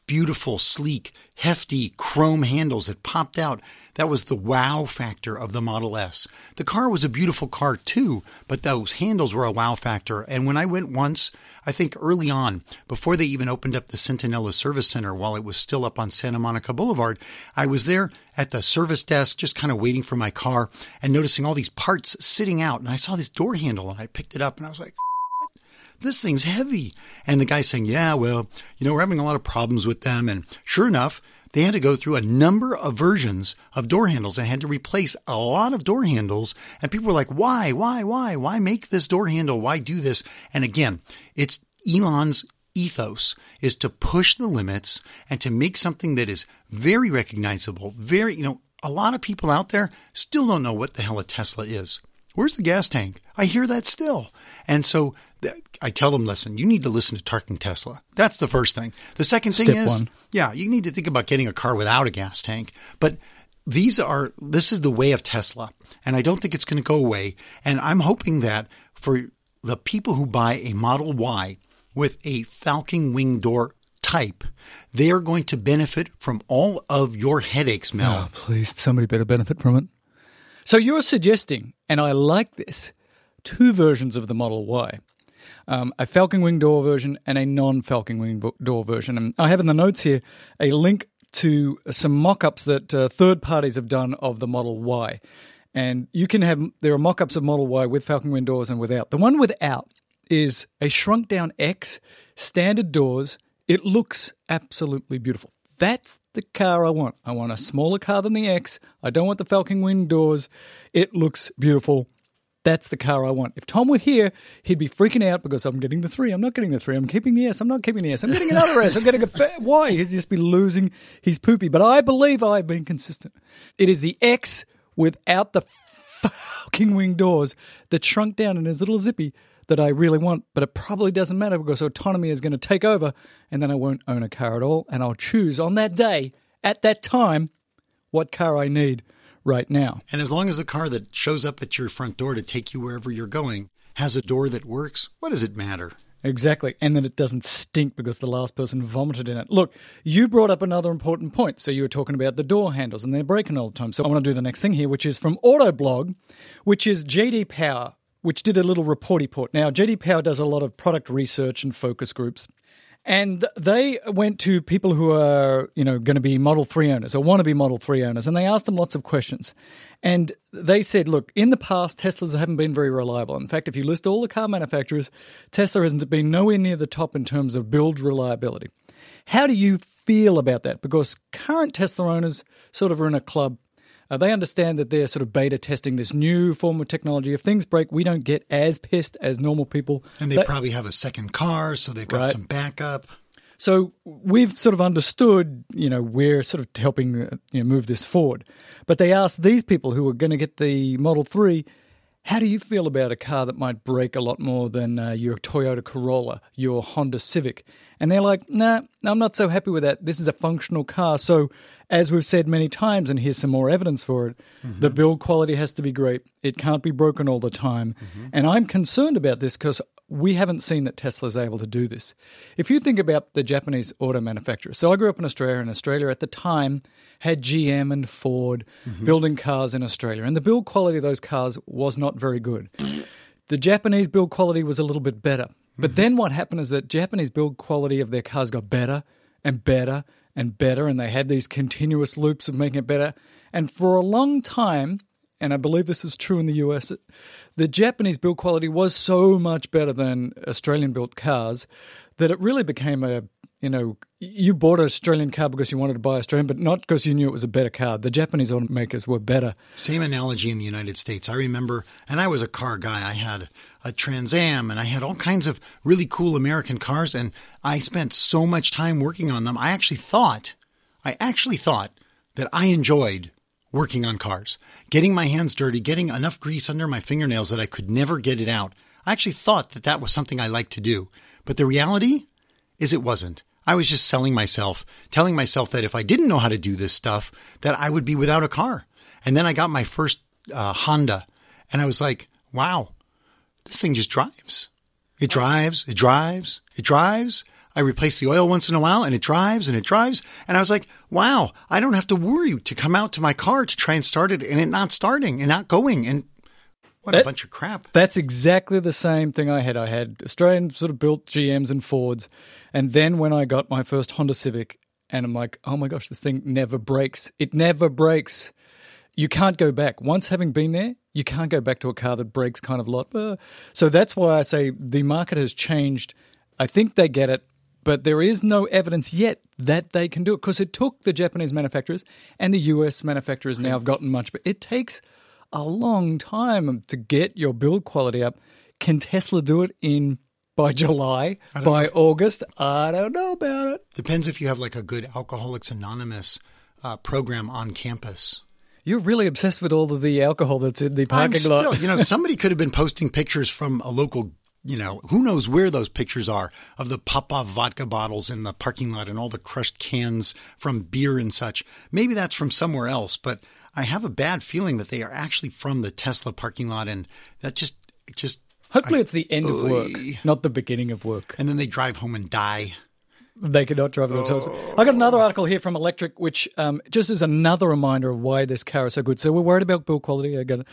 beautiful, sleek, hefty chrome handles that popped out. That was the wow factor of the Model S. The car was a beautiful car too, but those handles were a wow factor. And when I went once, I think early on, before they even opened up the Centinela Service Center while it was still up on Santa Monica Boulevard, I was there at the service desk just kind of waiting for my car and noticing all these parts sitting out. And I saw this door handle and I picked it up and I was like, this thing's heavy. And the guy saying, yeah, well, you know, we're having a lot of problems with them. And sure enough, they had to go through a number of versions of door handles and had to replace a lot of door handles. And people were like, why, why, why, why make this door handle? Why do this? And again, it's Elon's ethos is to push the limits and to make something that is very recognizable, very, you know, a lot of people out there still don't know what the hell a Tesla is. Where's the gas tank? I hear that still. And so I tell them, listen, you need to listen to Talking Tesla. That's the first thing. The second thing Step is, one. yeah, you need to think about getting a car without a gas tank. But these are, this is the way of Tesla. And I don't think it's going to go away. And I'm hoping that for the people who buy a Model Y with a Falcon wing door type, they are going to benefit from all of your headaches, Mel. Oh, please, somebody better benefit from it. So you're suggesting, and I like this, two versions of the Model Y. Um, a Falcon Wing door version and a non Falcon Wing door version. And I have in the notes here a link to some mock ups that uh, third parties have done of the Model Y. And you can have, there are mock ups of Model Y with Falcon Wing doors and without. The one without is a shrunk down X, standard doors. It looks absolutely beautiful. That's the car I want. I want a smaller car than the X. I don't want the Falcon Wing doors. It looks beautiful. That's the car I want. If Tom were here, he'd be freaking out because I'm getting the three. I'm not getting the three. I'm keeping the S. I'm not keeping the S. I'm getting another S. I'm getting a fa- Y. He'd just be losing his poopy. But I believe I've been consistent. It is the X without the fucking wing doors that shrunk down in his little zippy that I really want. But it probably doesn't matter because autonomy is going to take over and then I won't own a car at all. And I'll choose on that day, at that time, what car I need right now. And as long as the car that shows up at your front door to take you wherever you're going has a door that works, what does it matter? Exactly. And then it doesn't stink because the last person vomited in it. Look, you brought up another important point. So you were talking about the door handles and they're breaking all the time. So I want to do the next thing here, which is from Autoblog, which is JD Power, which did a little report report. Now, JD Power does a lot of product research and focus groups. And they went to people who are, you know, going to be Model 3 owners or want to be Model 3 owners, and they asked them lots of questions. And they said, look, in the past, Teslas haven't been very reliable. In fact, if you list all the car manufacturers, Tesla hasn't been nowhere near the top in terms of build reliability. How do you feel about that? Because current Tesla owners sort of are in a club. Uh, they understand that they're sort of beta testing this new form of technology. If things break, we don't get as pissed as normal people. And they That- probably have a second car, so they've got Right. some backup. So we've sort of understood, you know, we're sort of helping uh, you know, move this forward. But they asked these people who are going to get the Model 3, how do you feel about a car that might break a lot more than uh, your Toyota Corolla, your Honda Civic? And they're like, nah, I'm not so happy with that. This is a functional car. So, as we've said many times, and here's some more evidence for it, the build quality has to be great. It can't be broken all the time. And I'm concerned about this because we haven't seen that Tesla's able to do this. If you think about the Japanese auto manufacturers, so I grew up in Australia, and Australia at the time had GM and Ford mm-hmm. building cars in Australia, and the build quality of those cars was not very good. The Japanese build quality was a little bit better. But mm-hmm. then what happened is that Japanese build quality of their cars got better and better and better, and they had these continuous loops of making it better. And for a long time, and I believe this is true in the US, the Japanese build quality was so much better than Australian built cars that it really became a you know, you bought an Australian car because you wanted to buy Australian, but not because you knew it was a better car. The Japanese automakers were better. Same analogy in the United States. I remember, and I was a car guy. I had a Trans Am and I had all kinds of really cool American cars, and I spent so much time working on them. I actually thought, I actually thought that I enjoyed working on cars, getting my hands dirty, getting enough grease under my fingernails that I could never get it out. I actually thought that that was something I liked to do. But the reality is it wasn't. I was just selling myself, telling myself that if I didn't know how to do this stuff, that I would be without a car. And then I got my first uh, Honda and I was like, wow, this thing just drives. It drives, it drives, it drives. I replace the oil once in a while and it drives and it drives. And I was like, wow, I don't have to worry to come out to my car to try and start it and it not starting and not going. And what a bunch of crap. That's exactly the same thing I had. I had Australian sort of built GMs and Fords. And then when I got my first Honda Civic, and I'm like, oh my gosh, this thing never breaks. It never breaks. You can't go back. Once having been there, you can't go back to a car that breaks kind of a lot. Uh, So that's why I say the market has changed. I think they get it, but there is no evidence yet that they can do it because it took the Japanese manufacturers and the US manufacturers now have gotten much, but it takes a long time to get your build quality up. Can Tesla do it in by July, by August? I don't know about it. Depends if you have like a good Alcoholics Anonymous uh, program on campus. You're really obsessed with all of the alcohol that's in the parking still, lot. you know, somebody could have been posting pictures from a local, you know, who knows where those pictures are of the Popov vodka bottles in the parking lot and all the crushed cans from beer and such. Maybe that's from somewhere else, but I have a bad feeling that they are actually from the Tesla parking lot, and that just, just, Hopefully, it's the end of work, Oy. not the beginning of work. and then they drive home and die. They could not drive it on Tesla. I got another article here from Electrek, which um, just is another reminder of why this car is so good. So we're worried about build quality. I got it,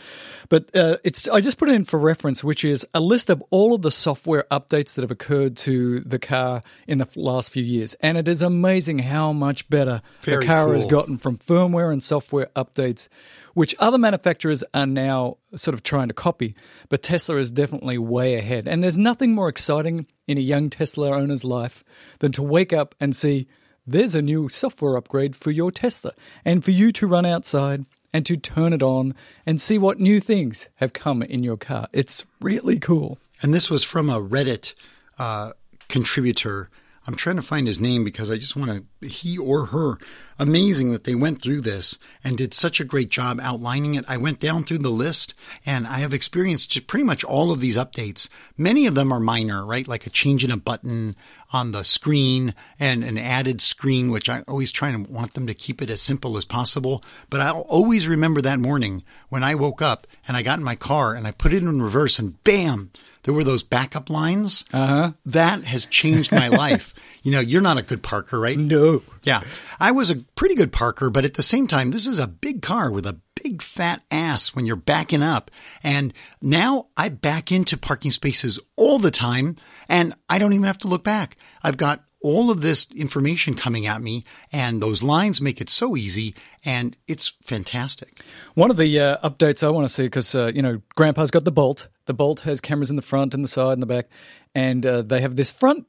but uh, it's. I just put it in for reference, which is a list of all of the software updates that have occurred to the car in the last few years, and it is amazing how much better Very the car has gotten from firmware and software updates, which other manufacturers are now sort of trying to copy. But Tesla is definitely way ahead. And there's nothing more exciting in a young Tesla owner's life than to wake up and see there's a new software upgrade for your Tesla and for you to run outside and to turn it on and see what new things have come in your car. It's really cool. And this was from a Reddit uh, contributor. I'm trying to find his name because I just want to, he or her. Amazing that they went through this and did such a great job outlining it. I went down through the list and I have experienced pretty much all of these updates. Many of them are minor, right? Like a change in a button on the screen and an added screen, which I always try and want them to keep it as simple as possible. But I'll always remember that morning when I woke up and I got in my car and I put it in reverse and bam, there were those backup lines. Uh-huh. That has changed my life. You know, you're not a good parker, right? No. Yeah. I was a pretty good parker, but at the same time, this is a big car with a big fat ass when you're backing up. And now I back into parking spaces all the time and I don't even have to look back. I've got all of this information coming at me and those lines make it so easy and it's fantastic. One of the uh, updates I want to see because uh, you know Grandpa's got the Bolt. The Bolt has cameras in the front and the side and the back, and uh, they have this front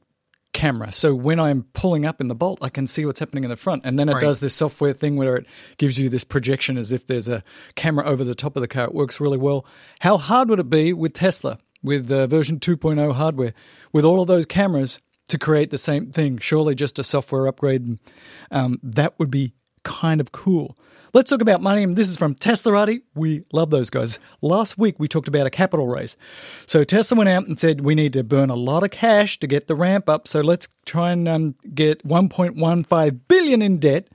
camera. So when I'm pulling up in the Bolt, I can see what's happening in the front, and then it Right. does this software thing where it gives you this projection as if there's a camera over the top of the car. It works really well. How hard would it be with Tesla with uh, version 2.0 hardware with all of those cameras? To create the same thing, surely just a software upgrade. Um, that would be kind of cool. Let's talk about money. And this is from Teslarati. We love those guys. Last week we talked about a capital raise. So Tesla went out and said we need to burn a lot of cash to get the ramp up. So let's try and um, get 1.15 billion in debt.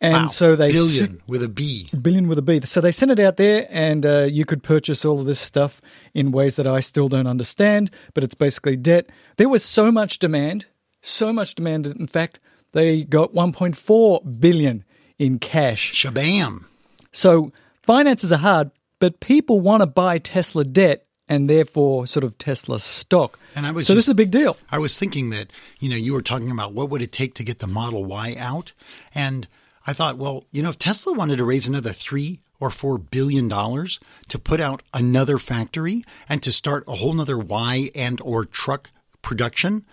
And Wow. so they billion with a B. billion with a B. So they sent it out there, and uh, you could purchase all of this stuff in ways that I still don't understand. But it's basically debt. There was so much demand, so much demand. that, In fact, they got 1.4 billion in cash. Shabam. So finances are hard, but people want to buy Tesla debt and therefore sort of Tesla stock. And I was so this is a big deal. I was thinking that, you know, you were talking about what would it take to get the Model Y out? And I thought, well, you know, if Tesla wanted to raise another three or four billion dollars to put out another factory and to start a whole nother Y and or truck production,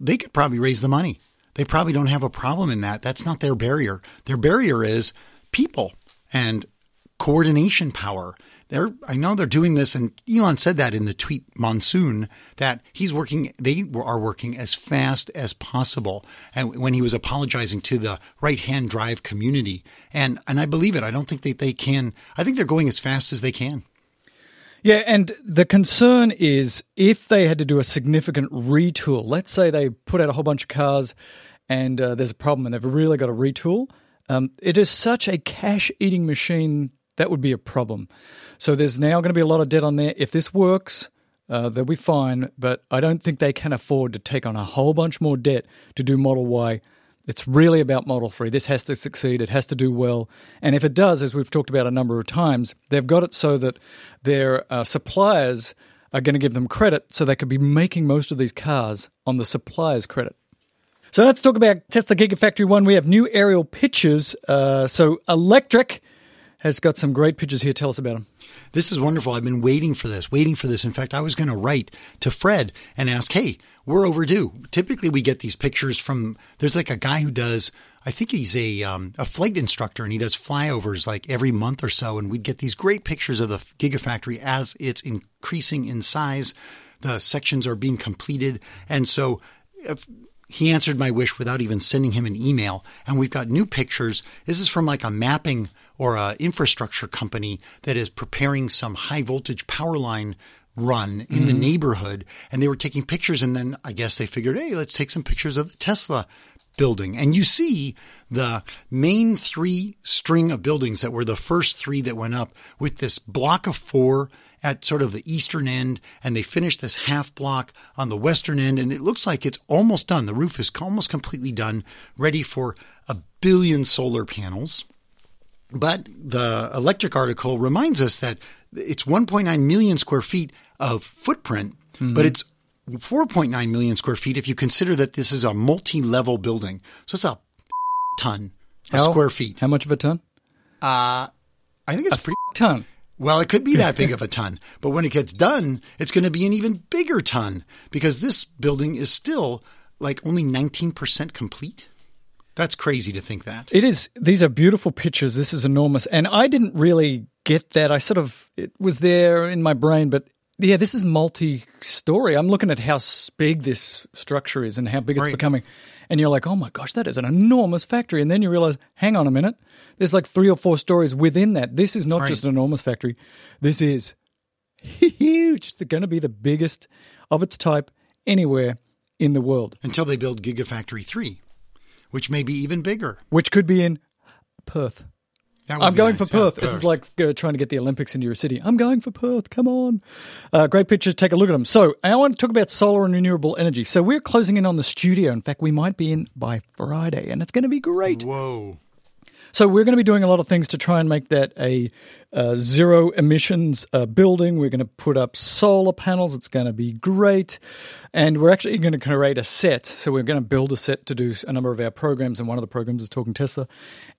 they could probably raise the money. They probably don't have a problem in that. That's not their barrier. Their barrier is people and coordination power. They're, I know they're doing this, and Elon said that in the tweet monsoon that he's working, they are working as fast as possible. And when he was apologizing to the right hand drive community, and and I believe it. I don't think that they can. I think they're going as fast as they can. Yeah, and the concern is if they had to do a significant retool, let's say they put out a whole bunch of cars and uh, there's a problem and they've really got to retool, um, it is such a cash eating machine that would be a problem. So there's now going to be a lot of debt on there. If this works, uh, they'll be fine, but I don't think they can afford to take on a whole bunch more debt to do Model Y. It's really about Model 3. This has to succeed. It has to do well. And if it does, as we've talked about a number of times, they've got it so that their uh, suppliers are going to give them credit so they could be making most of these cars on the supplier's credit. So let's talk about Tesla Gigafactory 1. We have new aerial pictures. Uh, so Electrek has got some great pictures here. Tell us about them. This is wonderful. I've been waiting for this, waiting for this. In fact, I was going to write to Fred and ask, hey, we're overdue. Typically, we get these pictures from, there's like a guy who does, I think he's a, um, a flight instructor and he does flyovers like every month or so. And we'd get these great pictures of the Gigafactory as it's increasing in size. The sections are being completed. And so, he answered my wish without even sending him an email. And we've got new pictures. This is from like a mapping or a infrastructure company that is preparing some high voltage power line run in mm-hmm. the neighborhood. And they were taking pictures. And then I guess they figured, hey, let's take some pictures of the Tesla building. And you see the main three string of buildings that were the first three that went up with this block of four at sort of the eastern end, and they finished this half block on the western end, and it looks like it's almost done. The roof is almost completely done, ready for a billion solar panels. But the Electrek article reminds us that it's 1.9 million square feet of footprint, mm-hmm. but it's 4.9 million square feet if you consider that this is a multi level building. So it's a ton of how, square feet. How much of a ton? Uh, I think it's a pretty ton. Well, it could be that big of a ton, but when it gets done, it's going to be an even bigger ton because this building is still like only 19% complete. That's crazy to think that. It is. These are beautiful pictures. This is enormous. And I didn't really get that. I sort of, it was there in my brain, but yeah, this is multi story. I'm looking at how big this structure is and how big it's right. becoming. And you're like, oh my gosh, that is an enormous factory. And then you realize, hang on a minute, there's like three or four stories within that. This is not right. just an enormous factory. This is huge. It's going to be the biggest of its type anywhere in the world. Until they build Gigafactory 3, which may be even bigger. Which could be in Perth. I'm going nice. for Perth. Yeah, this is like uh, trying to get the Olympics into your city. I'm going for Perth. Come on. Uh, great pictures. Take a look at them. So, I want to talk about solar and renewable energy. So, we're closing in on the studio. In fact, we might be in by Friday, and it's going to be great. Whoa. So we're going to be doing a lot of things to try and make that a, zero emissions uh, building. We're going to put up solar panels. It's going to be great, and we're actually going to create a set. So we're going to build a set to do a number of our programs, and one of the programs is Talking Tesla.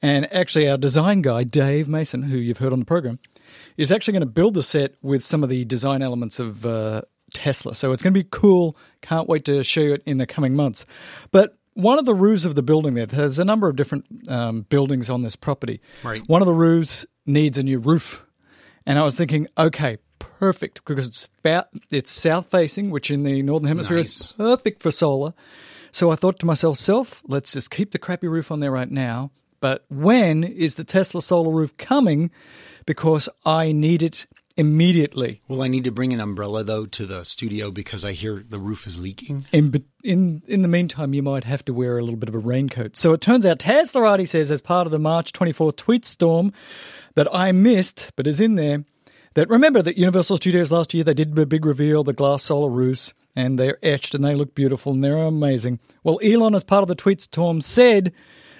And actually, our design guy Dave Mason, who you've heard on the program, is actually going to build the set with some of the design elements of. Uh, Tesla. So it's going to be cool. Can't wait to show you it in the coming months. But one of the roofs of the building there, there's a number of different um, buildings on this property. Right. One of the roofs needs a new roof. And I was thinking, okay, perfect, because it's about, it's south facing, which in the northern hemisphere nice. is perfect for solar. So I thought to myself, self, let's just keep the crappy roof on there right now. But when is the Tesla solar roof coming? Because I need it immediately. Will I need to bring an umbrella though to the studio because I hear the roof is leaking? In in in the meantime, you might have to wear a little bit of a raincoat. So it turns out Teslarati says, as part of the March 24th tweet storm that I missed, but is in there, that remember that Universal Studios last year they did a big reveal, the glass solar roofs, and they're etched and they look beautiful and they're amazing. Well, Elon, as part of the tweet storm, said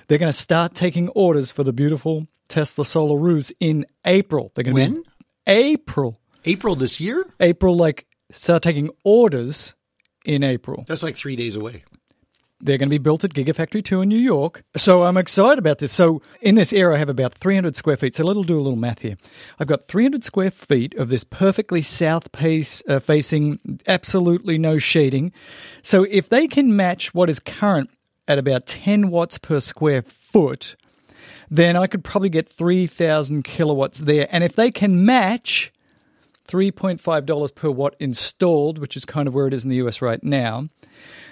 they're going to start taking orders for the beautiful Tesla solar roofs in April. They're going to when? Be April. April this year? April, like, start taking orders in April. That's like three days away. They're going to be built at Gigafactory 2 in New York. So I'm excited about this. So in this area, I have about 300 square feet. So let's do a little math here. I've got 300 square feet of this perfectly south pace uh, facing, absolutely no shading. So if they can match what is current at about 10 watts per square foot, then I could probably get 3,000 kilowatts there. And if they can match $3.5 per watt installed, which is kind of where it is in the US right now,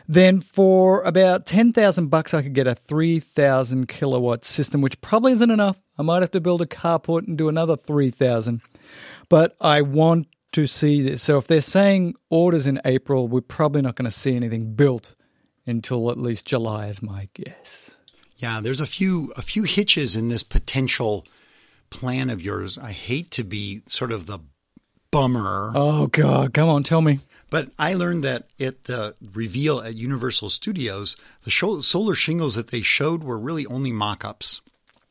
then for about 10,000 bucks I could get a 3,000 kilowatt system, which probably isn't enough. I might have to build a carport and do another 3,000. But I want to see this. So if they're saying orders in April, we're probably not going to see anything built until at least July is my guess. Yeah, there's a few a few hitches in this potential plan of yours. I hate to be sort of the bummer. Oh god, come on, tell me. But I learned that at the reveal at Universal Studios, the show, solar shingles that they showed were really only mock ups.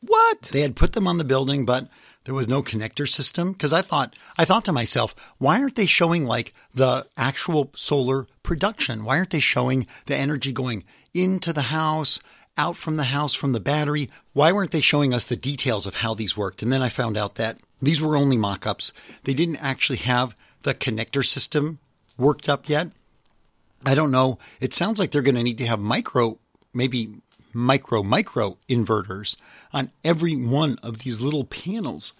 What? They had put them on the building, but there was no connector system. Because I thought, I thought to myself, why aren't they showing like the actual solar production? Why aren't they showing the energy going into the house, out from the house, from the battery? Why weren't they showing us the details of how these worked? And then I found out that these were only mock ups. They didn't actually have the connector system worked up yet. I don't know. It sounds like they're going to need to have micro, maybe micro, micro inverters on every one of these little panels.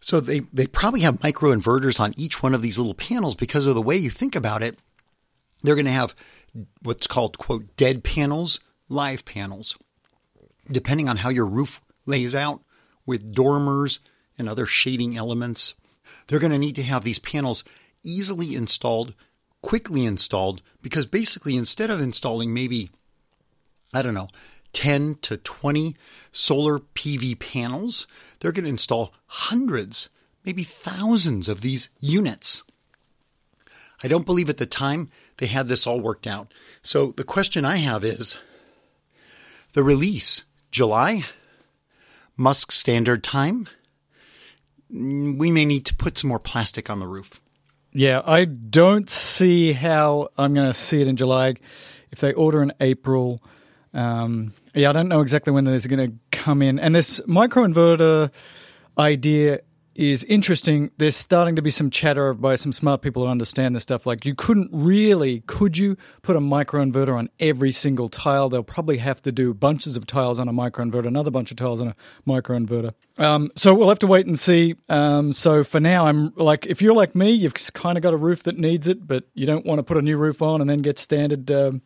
So they, they probably have micro inverters on each one of these little panels because of the way you think about it. They're going to have what's called, quote, dead panels, live panels. Depending on how your roof lays out with dormers and other shading elements, they're going to need to have these panels easily installed, quickly installed, because basically instead of installing maybe, I don't know, 10 to 20 solar PV panels, they're going to install hundreds, maybe thousands of these units. I don't believe at the time they had this all worked out. So the question I have is the release, July, Musk standard time. We may need to put some more plastic on the roof. Yeah, I don't see how I'm going to see it in July. If they order in April, um, yeah, I don't know exactly when is going to come in. And this microinverter idea is interesting. There's starting to be some chatter by some smart people who understand this stuff. Like, you couldn't really, could you put a microinverter on every single tile? They'll probably have to do bunches of tiles on a microinverter, another bunch of tiles on a microinverter. Um, so we'll have to wait and see. Um, so for now, I'm like, if you're like me, you've kind of got a roof that needs it, but you don't want to put a new roof on and then get standard. Um,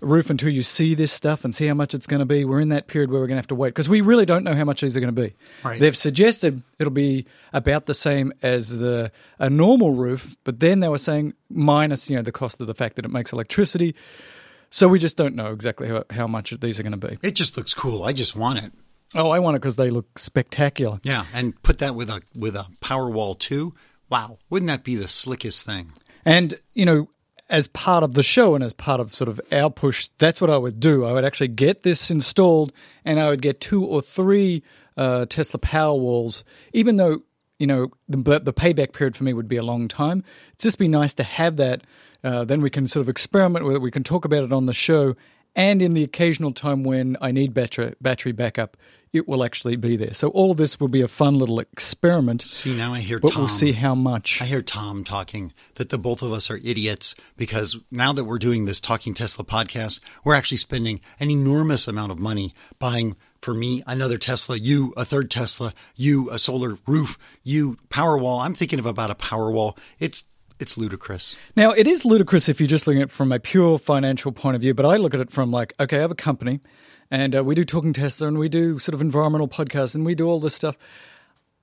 roof until you see this stuff and see how much it's going to be. We're in that period where we're going to have to wait because we really don't know how much these are going to be. Right. They've suggested it'll be about the same as the a normal roof, but then they were saying minus you know the cost of the fact that it makes electricity. So we just don't know exactly how, how much these are going to be. It just looks cool. I just want it. Oh, I want it because they look spectacular. Yeah, and put that with a with a Powerwall too. Wow, wouldn't that be the slickest thing? And, you know, as part of the show and as part of sort of our push, that's what I would do. I would actually get this installed and I would get two or three uh, Tesla Powerwalls, even though, you know, the, the payback period for me would be a long time. It'd just be nice to have that. Uh, then we can sort of experiment with it. We can talk about it on the show. And in the occasional time when I need battery, battery backup, it will actually be there. So all of this will be a fun little experiment. See, now I hear but Tom. we'll see how much. I hear Tom talking that the both of us are idiots because now that we're doing this Talking Tesla podcast, we're actually spending an enormous amount of money buying for me another Tesla, you a third Tesla, you a solar roof, you Powerwall. I'm thinking of about a Powerwall. It's it's ludicrous. Now, it is ludicrous if you're just looking at it from a pure financial point of view, but I look at it from like, okay, I have a company and uh, we do Talking Tesla and we do sort of environmental podcasts and we do all this stuff.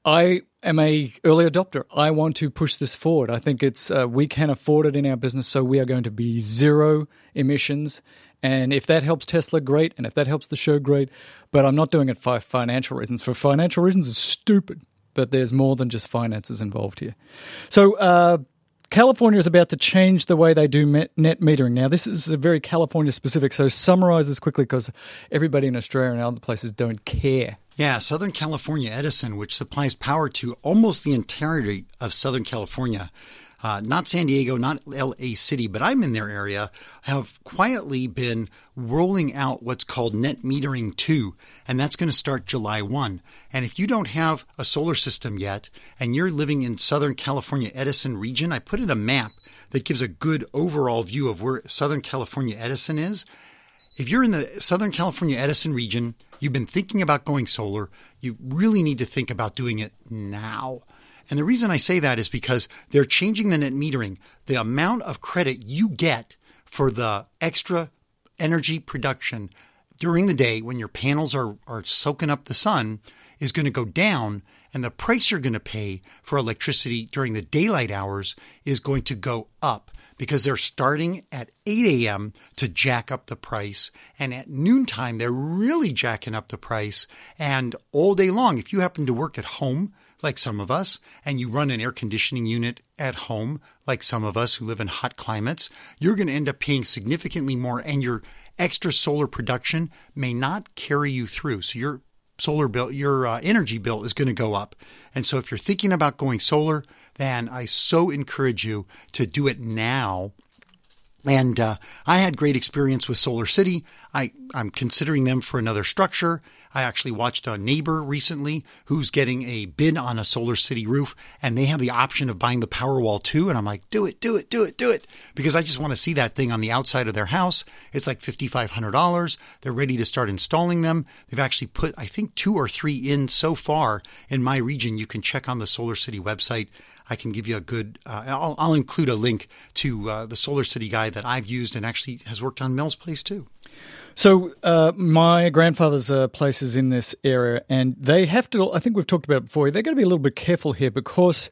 I am a early adopter. I want to push this forward. I think it's uh, we can afford it in our business, so we are going to be zero emissions. And if that helps Tesla, great. And if that helps the show, great. But I'm not doing it for financial reasons. For financial reasons, it's stupid. But there's more than just finances involved here. So uh, California is about to change the way they do net metering. Now, this is a very California specific. So summarize this quickly because everybody in Australia and other places don't care. Yeah, Southern California Edison, which supplies power to almost the entirety of Southern California, uh, not San Diego, not LA City, but I'm in their area, have quietly been rolling out what's called net metering 2, and that's going to start July 1. And if you don't have a solar system yet, and you're living in Southern California Edison region, I put in a map that gives a good overall view of where Southern California Edison is. if you're in the Southern California Edison region, you've been thinking about going solar, you really need to think about doing it now. And the reason I say that is because they're changing the net metering. The amount of credit you get for the extra energy production during the day when your panels are, are soaking up the sun is going to go down and the price you're going to pay for electricity during the daylight hours is going to go up because they're starting at 8 a.m. to jack up the price. And at noontime, they're really jacking up the price. And all day long, if you happen to work at home, like some of us, and you run an air conditioning unit at home, like some of us who live in hot climates, you're going to end up paying significantly more, and your extra solar production may not carry you through. So your solar bill, your uh, energy bill is going to go up. And so if you're thinking about going solar, then I so encourage you to do it now. And uh, I had great experience with Solar City. I, I'm considering them for another structure. I actually watched a neighbor recently who's getting a bid on a Solar City roof, and they have the option of buying the Powerwall too. And I'm like, do it, do it, do it, do it, because I just want to see that thing on the outside of their house. It's like $5,500. They're ready to start installing them. They've actually put, I think, two or three in so far in my region. You can check on the Solar City website. I can give you a good. Uh, I'll, I'll, include a link to uh, the Solar City guy that I've used and actually has worked on Mel's place too. So uh, my grandfather's uh, place is in this area, and they have to. I think we've talked about it before. They're going to be a little bit careful here because,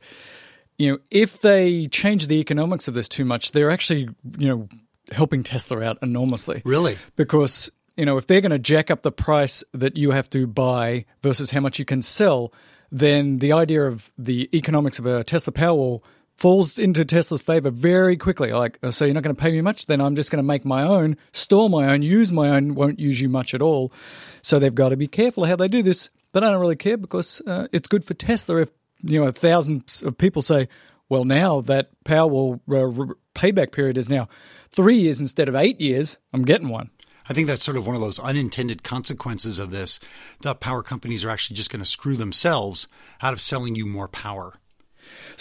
you know, if they change the economics of this too much, they're actually, you know, helping Tesla out enormously. Really? Because you know, if they're going to jack up the price that you have to buy versus how much you can sell, then the idea of the economics of a Tesla Powerwall falls into Tesla's favor very quickly. Like, so you're not going to pay me much, then I'm just going to make my own, store my own, use my own, won't use you much at all. So they've got to be careful how they do this. But I don't really care because uh, it's good for Tesla if you know thousands of people say, well, now that Powerwall uh, payback period is now three years instead of eight years. I'm getting one. I think that's sort of one of those unintended consequences of this. The power companies are actually just going to screw themselves out of selling you more power.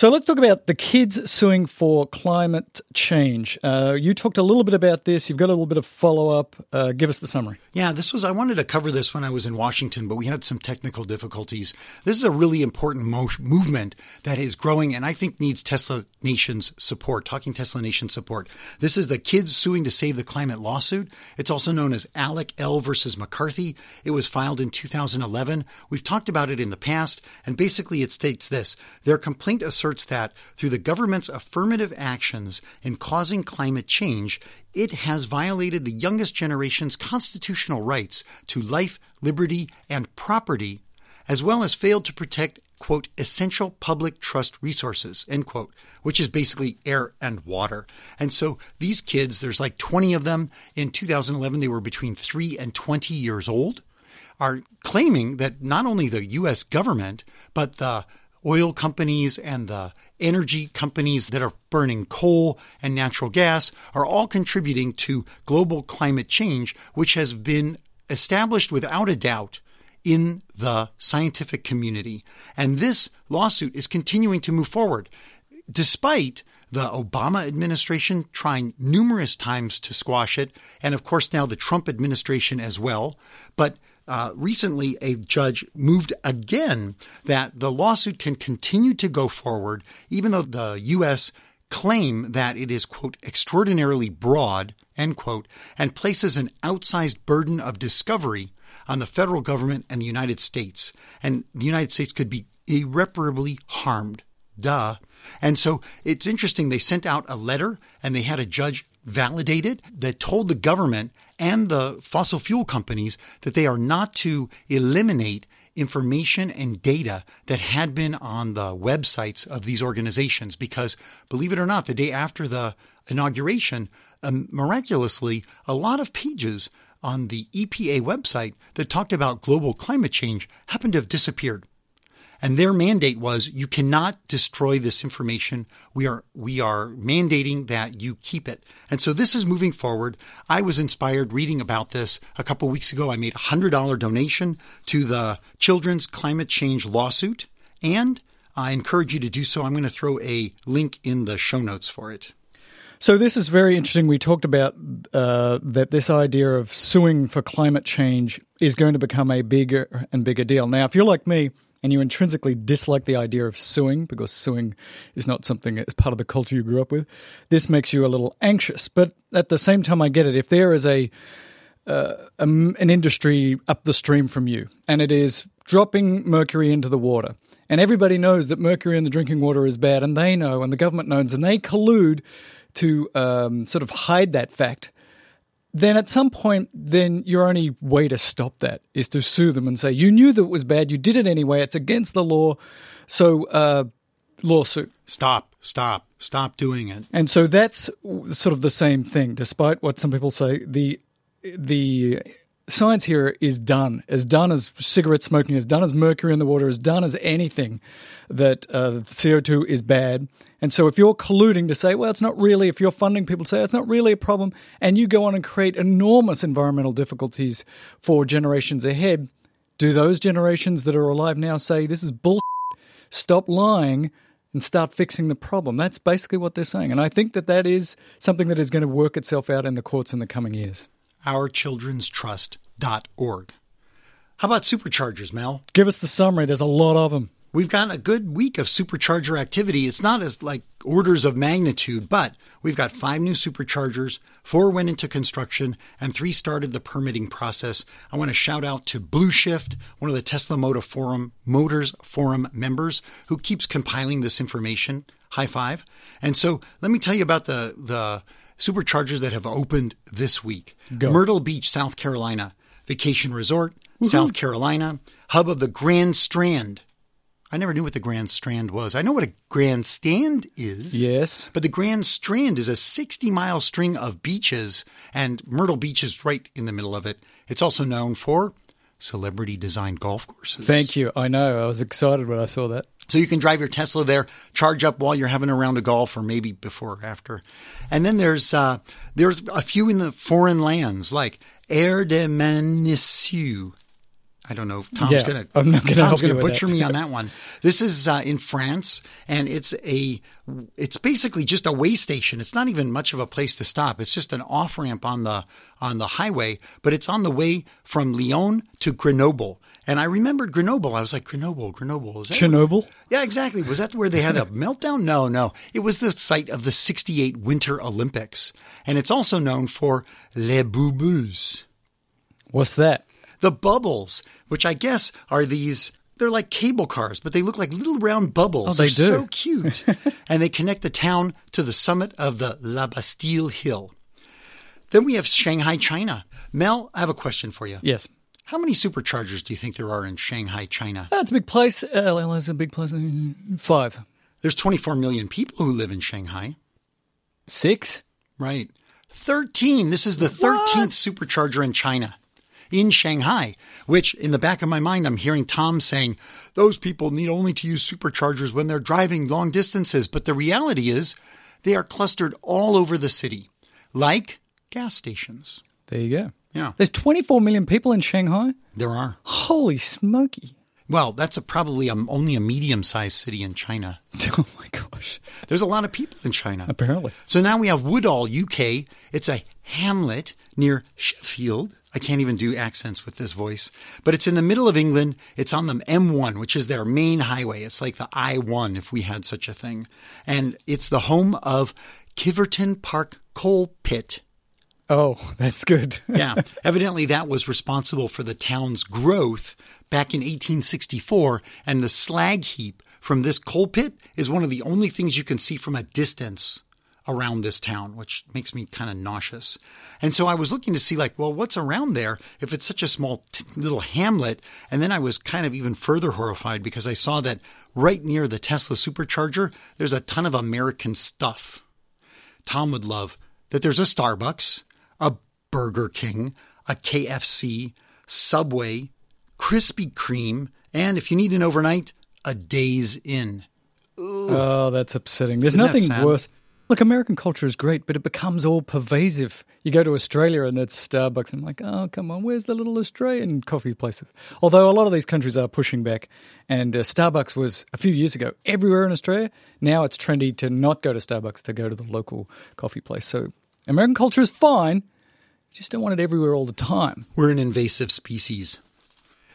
So let's talk about the kids suing for climate change. Uh, you talked a little bit about this. You've got a little bit of follow up. Uh, give us the summary. Yeah, this was, I wanted to cover this when I was in Washington, but we had some technical difficulties. This is a really important mo- movement that is growing and I think needs Tesla Nation's support, Talking Tesla Nation support. This is the Kids Suing to Save the Climate lawsuit. It's also known as Alec L versus McCarthy. It was filed in 2011. We've talked about it in the past, and basically it states this their complaint asserts that through the government's affirmative actions in causing climate change, it has violated the youngest generation's constitutional rights to life, liberty, and property, as well as failed to protect quote, essential public trust resources, end quote, which is basically air and water. And so these kids, there's like 20 of them. In 2011, they were between three and 20 years old, are claiming that not only the U.S. government, but the oil companies and the energy companies that are burning coal and natural gas are all contributing to global climate change, which has been established without a doubt in the scientific community. And this lawsuit is continuing to move forward despite the Obama administration trying numerous times to squash it, and of course now the Trump administration as well. But uh, recently, a judge moved again that the lawsuit can continue to go forward, even though the U.S. claim that it is, quote, extraordinarily broad, end quote, and places an outsized burden of discovery on the federal government and the United States. And the United States could be irreparably harmed. Duh. And so it's interesting. They sent out a letter and they had a judge validate it that told the government and the fossil fuel companies that they are not to eliminate information and data that had been on the websites of these organizations. Because believe it or not the day after the inauguration um, miraculously a lot of pages on the EPA website that talked about global climate change happened to have disappeared and their mandate was you cannot destroy this information. We are, we are mandating that you keep it. And so this is moving forward. I was inspired reading about this a couple weeks ago. I made a hundred dollar donation to the Children's Climate Change lawsuit and I encourage you to do so. I'm going to throw a link in the show notes for it. So this is very interesting. We talked about uh, that this idea of suing for climate change is going to become a bigger and bigger deal. Now, if you're like me and you intrinsically dislike the idea of suing because suing is not something as part of the culture you grew up with, this makes you a little anxious. But at the same time, I get it. If there is a uh, um, an industry up the stream from you, and it is dropping mercury into the water. And everybody knows that mercury in the drinking water is bad, and they know, and the government knows, and they collude to um, sort of hide that fact. Then at some point, then your only way to stop that is to sue them and say you knew that it was bad, you did it anyway, it's against the law, so uh, lawsuit. Stop, stop, stop doing it. And so that's sort of the same thing, despite what some people say. The the science here is done, as done as cigarette smoking, as done as mercury in the water, as done as anything that uh, CO2 is bad. And so if you're colluding to say, well, it's not really, if you're funding people to say it's not really a problem, and you go on and create enormous environmental difficulties for generations ahead, do those generations that are alive now say, this is bullshit, stop lying, and start fixing the problem? That's basically what they're saying. And I think that that is something that is going to work itself out in the courts in the coming years. OurChildren'sTrust.org. How about superchargers, Mel? Give us the summary. There's a lot of them. We've got a good week of supercharger activity. It's not as like orders of magnitude, but we've got five new superchargers, four went into construction, and three started the permitting process. I want to shout out to Blue Shift, one of the Tesla Motor Forum Motors Forum members, who keeps compiling this information. High five. And so let me tell you about the the superchargers that have opened this week. Go. Myrtle Beach, South Carolina, vacation resort, South Carolina, hub of the Grand Strand. I never knew what the Grand Strand was. I know what a grandstand is. Yes. But the Grand Strand is a 60 mile string of beaches, and Myrtle Beach is right in the middle of it. It's also known for celebrity designed golf courses. Thank you. I know. I was excited when I saw that. So you can drive your Tesla there, charge up while you're having a round of golf, or maybe before or after. And then there's uh, there's a few in the foreign lands, like Air de Manissou. I don't know. Tom's Yeah, gonna I'm not gonna Tom's gonna butcher me on that one. This is uh, in France, and it's a it's basically just a way station. It's not even much of a place to stop. It's just an off ramp on the on the highway, but it's on the way from Lyon to Grenoble. And I remembered Grenoble. I was like, Grenoble, Grenoble. Is that Chernobyl? yeah, exactly. Was that where they had a meltdown? No, no. It was the site of the 68 Winter Olympics. And it's also known for Les Bubbles. What's that? The bubbles, which I guess are these, they're like cable cars, but they look like little round bubbles. Oh, they They're so cute. and they connect the town to the summit of the La Bastille Hill. Then we have Shanghai, China. Mel, I have a question for you. Yes. How many superchargers do you think there are in Shanghai, China? That's a big place. Uh, LA a big place. Five. There's 24 million people who live in Shanghai. Six? Right. 13. This is the 13th supercharger in China, in Shanghai, which in the back of my mind, I'm hearing Tom saying those people need only to use superchargers when they're driving long distances. But the reality is they are clustered all over the city, like gas stations. There you go. Yeah. There's 24 million people in Shanghai. There are. Holy smoky. Well, that's a, probably a, only a medium sized city in China. Oh my gosh. There's a lot of people in China. Apparently. So now we have Woodall, UK. It's a hamlet near Sheffield. I can't even do accents with this voice, but it's in the middle of England. It's on the M1, which is their main highway. It's like the I1 if we had such a thing. And it's the home of Kiveton Park Coal Pit. Oh, that's good. Yeah. Evidently, that was responsible for the town's growth back in 1864. And the slag heap from this coal pit is one of the only things you can see from a distance around this town, which makes me kind of nauseous. And so I was looking to see, like, well, what's around there if it's such a small t- little hamlet? And then I was kind of even further horrified because I saw that right near the Tesla supercharger, there's a ton of American stuff. Tom would love that there's a Starbucks, a Burger King, a KFC, Subway, Krispy Kreme, and if you need an overnight, a Days Inn. Oh, that's upsetting. There's Isn't nothing worse. Look, American culture is great, but it becomes all pervasive. You go to Australia and it's Starbucks, and I'm like, oh, come on, where's the little Australian coffee places? Although a lot of these countries are pushing back, and uh, Starbucks was a few years ago everywhere in Australia. Now it's trendy to not go to Starbucks, to go to the local coffee place. So American culture is fine, you just don't want it everywhere all the time. We're an invasive species.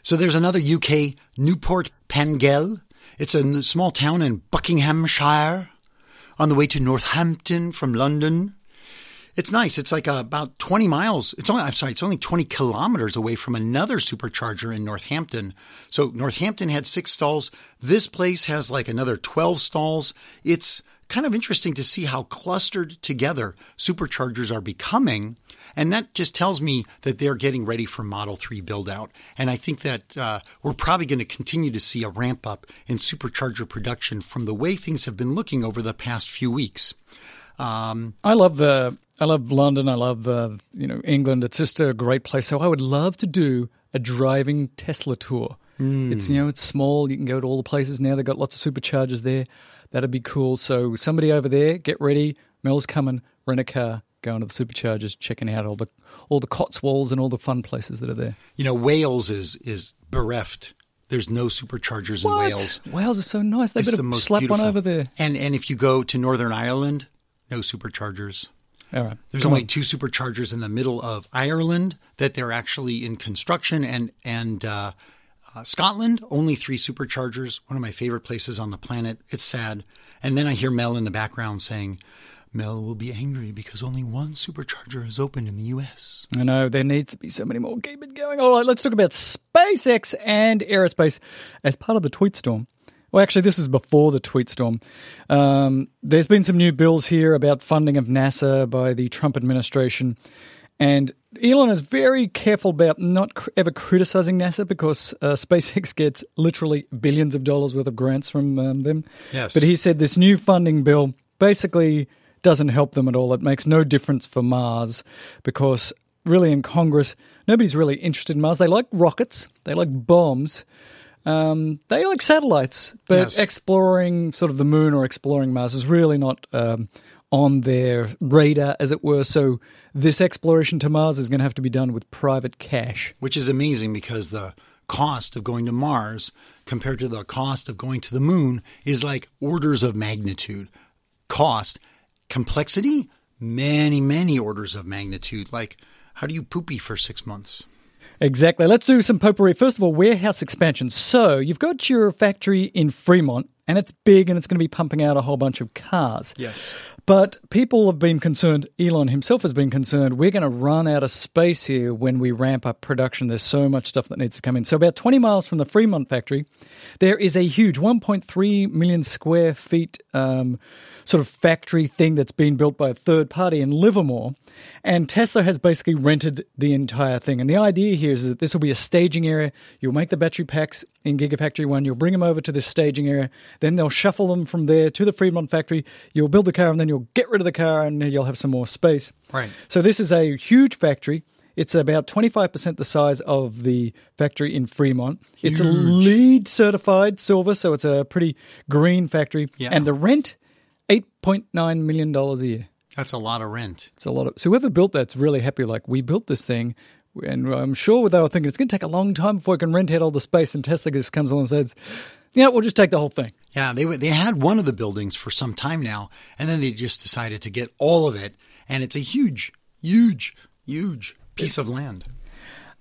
So there's another UK, Newport Pagnell. It's a small town in Buckinghamshire on the way to Northampton from London. It's nice. It's like about 20 miles. It's only, I'm sorry, it's only 20 kilometers away from another supercharger in Northampton. So Northampton had six stalls. This place has like another 12 stalls. It's kind of interesting to see how clustered together superchargers are becoming. And that just tells me that they're getting ready for Model 3 build out. And I think that uh, we're probably going to continue to see a ramp up in supercharger production from the way things have been looking over the past few weeks. Um, I love the I love London. I love uh, you know England. It's just a great place. So I would love to do a driving Tesla tour. It's you know it's small. You can go to all the places now. They've got lots of superchargers there. That'd be cool. So somebody over there, get ready. Mel's coming. Rent a car. Going to the superchargers, checking out all the all the Cotswolds and all the fun places that are there. you know, Wales is is bereft. There's no superchargers in What? Wales. Wales is so nice. They It's better the slap beautiful. one over there. And and if you go to Northern Ireland, no superchargers. All right. There's Come only on. two superchargers in the middle of Ireland that they're actually in construction, and and uh, uh, Scotland only three superchargers. One of my favorite places on the planet. It's sad. And then I hear Mel in the background saying, "Mel will be angry because only one supercharger is open in the U.S." I know there needs to be so many more. Keep it going. All right, let's talk about SpaceX and aerospace as part of the tweet storm. Well, actually, this was before the tweet storm. Um, there's been some new bills here about funding of NASA by the Trump administration. And Elon is very careful about not cr- ever criticizing NASA because uh, SpaceX gets literally billions of dollars worth of grants from um, them. Yes. But he said this new funding bill basically doesn't help them at all. It makes no difference for Mars because really in Congress, nobody's really interested in Mars. They like rockets, they like bombs. Um, they like satellites, but Yes. exploring sort of the moon or exploring Mars is really not um, on their radar, as it were. So this exploration to Mars is going to have to be done with private cash. which is amazing because the cost of going to Mars compared to the cost of going to the moon is like orders of magnitude. Cost, complexity, many, many orders of magnitude. Like, how do you poopy for six months? Exactly. Let's do some potpourri. First of all, warehouse expansion. So you've got your factory in Fremont, and it's big, and it's going to be pumping out a whole bunch of cars. Yes. But people have been concerned, Elon himself has been concerned, we're going to run out of space here when we ramp up production. There's so much stuff that needs to come in. So, about 20 miles from the Fremont factory, there is a huge 1.3 million square feet um, sort of factory thing that's been built by a third party in Livermore. And Tesla has basically rented the entire thing. And the idea here is that this will be a staging area. You'll make the battery packs in Gigafactory 1, you'll bring them over to this staging area, then they'll shuffle them from there to the Fremont factory. You'll build the car, and then you'll get rid of the car, and you'll have some more space. Right. So, this is a huge factory. It's about 25% the size of the factory in Fremont. Huge. It's a LEED certified silver, so it's a pretty green factory. Yeah. And the rent, $8.9 million a year. That's a lot of rent. It's a lot of. So whoever built that's really happy. Like we built this thing, and I'm sure they were thinking it's going to take a long time before I can rent out all the space. And Tesla just comes along and says, "Yeah, we'll just take the whole thing." Yeah, they they had one of the buildings for some time now, and then they just decided to get all of it, and it's a huge, huge, huge piece of land.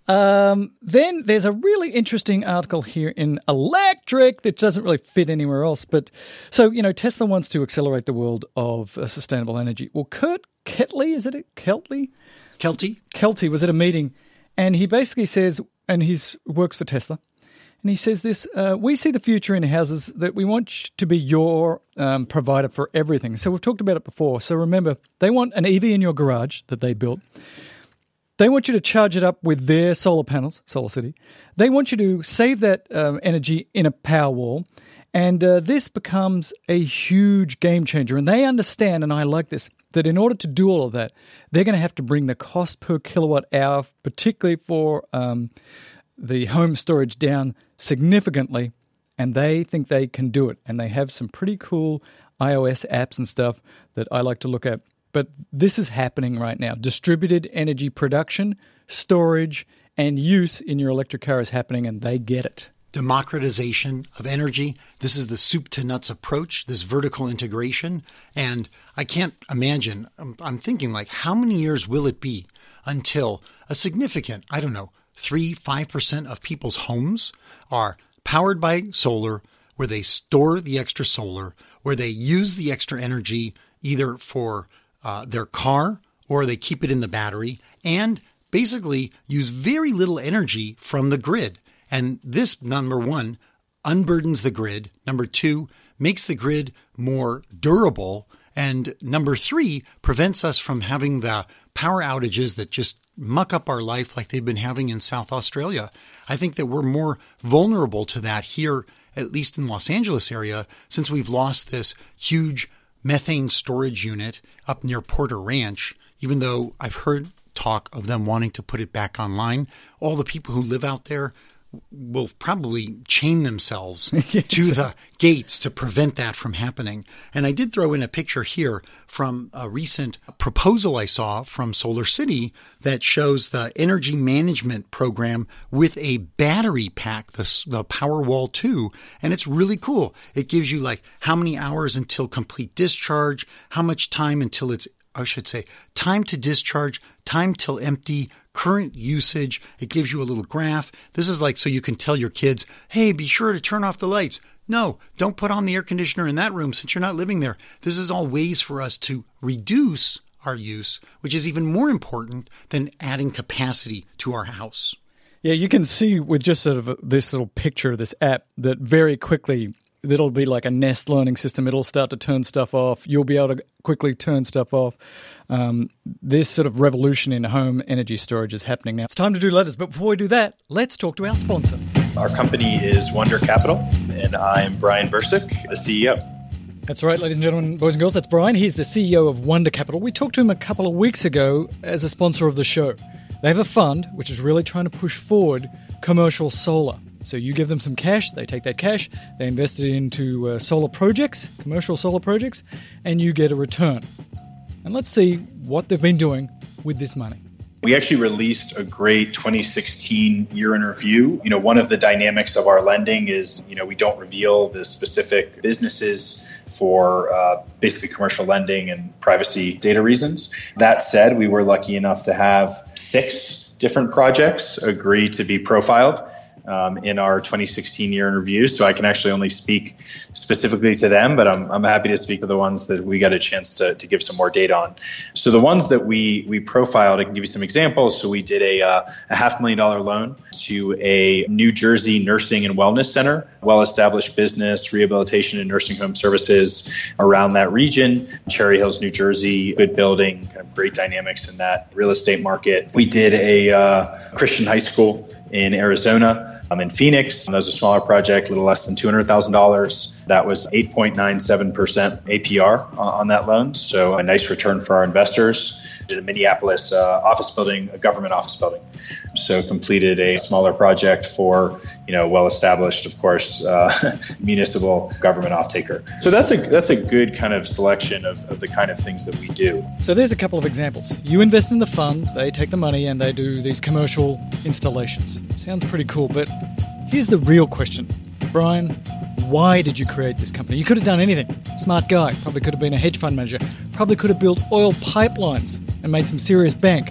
Um, then there's a really interesting article here in Electrek that doesn't really fit anywhere else. But so you know, Tesla wants to accelerate the world of uh, sustainable energy. Well, Kurt Ketley, is it it? Keltley? Kelty, Kelty was at a meeting, and he basically says, and he's works for Tesla, and he says this: uh, We see the future in houses that we want to be your um, provider for everything. So we've talked about it before. So remember, they want an EV in your garage that they built. They want you to charge it up with their solar panels, Solar City. They want you to save that um, energy in a Powerwall. And uh, this becomes a huge game changer. And they understand, and I like this, that in order to do all of that, they're going to have to bring the cost per kilowatt hour, particularly for um, the home storage, down significantly. And they think they can do it. And they have some pretty cool iOS apps and stuff that I like to look at. But this is happening right now. Distributed energy production, storage, and use in your electric car is happening, and they get it democratization of energy. This is the soup to nuts approach, this vertical integration. And I can't imagine, I'm, I'm, thinking like, how many years will it be until a significant, I don't know, three, 5% of people's homes are powered by solar, where they store the extra solar, where they use the extra energy either for uh, their car or they keep it in the battery and basically use very little energy from the grid. And this, number one, unburdens the grid. Number two, makes the grid more durable. And number three, prevents us from having the power outages that just muck up our life like they've been having in South Australia. I think that we're more vulnerable to that here, at least in Los Angeles area, since we've lost this huge methane storage unit up near Porter Ranch, even though I've heard talk of them wanting to put it back online. All the people who live out there will probably chain themselves to the gates to prevent that from happening. And I did throw in a picture here from a recent proposal I saw from Solar City that shows the energy management program with a battery pack, the, the Powerwall 2. And it's really cool. It gives you like how many hours until complete discharge, how much time until it's I should say, time to discharge, time till empty, current usage. It gives you a little graph. This is like so you can tell your kids, hey, be sure to turn off the lights. No, don't put on the air conditioner in that room since you're not living there. This is all ways for us to reduce our use, which is even more important than adding capacity to our house. Yeah, you can see with just sort of this little picture, this app, that very quickly it'll be like a Nest learning system. It'll start to turn stuff off. You'll be able to quickly turn stuff off. Um, this sort of revolution in home energy storage is happening now. It's time to do letters, but before we do that, let's talk to our sponsor. Our company is Wunder Capital, and I'm Brian Bursic, the CEO. That's right, ladies and gentlemen, boys and girls. That's Brian. He's the CEO of Wunder Capital. We talked to him a couple of weeks ago as a sponsor of the show. They have a fund which is really trying to push forward commercial solar. So you give them some cash, they take that cash, they invest it into uh, solar projects, commercial solar projects, and you get a return. And let's see what they've been doing with this money. We actually released a great 2016 year in review. You know, one of the dynamics of our lending is, you know, we don't reveal the specific businesses for uh, basically commercial lending and privacy data reasons. That said, we were lucky enough to have six different projects agree to be profiled um, in our 2016 year in review. So I can actually only speak specifically to them, but I'm, I'm happy to speak to the ones that we got a chance to, to give some more data on. So the ones that we we profiled, I can give you some examples. So we did a, uh, a half million dollar loan to a New Jersey nursing and wellness center, well established business, rehabilitation and nursing home services around that region. Cherry Hills, New Jersey, good building, kind of great dynamics in that real estate market. We did a uh, Christian high school in Arizona um, in Phoenix, that was a smaller project, a little less than $200,000. That was 8.97% APR on that loan. So a nice return for our investors. Did a Minneapolis uh, office building, a government office building. So completed a smaller project for, you know, well-established, of course, uh, municipal government off-taker. So that's a that's a good kind of selection of, of the kind of things that we do. So there's a couple of examples. You invest in the fund, they take the money, and they do these commercial installations. Sounds pretty cool, but here's the real question, Brian. Why did you create this company? You could have done anything. Smart guy. Probably could have been a hedge fund manager. Probably could have built oil pipelines and made some serious bank.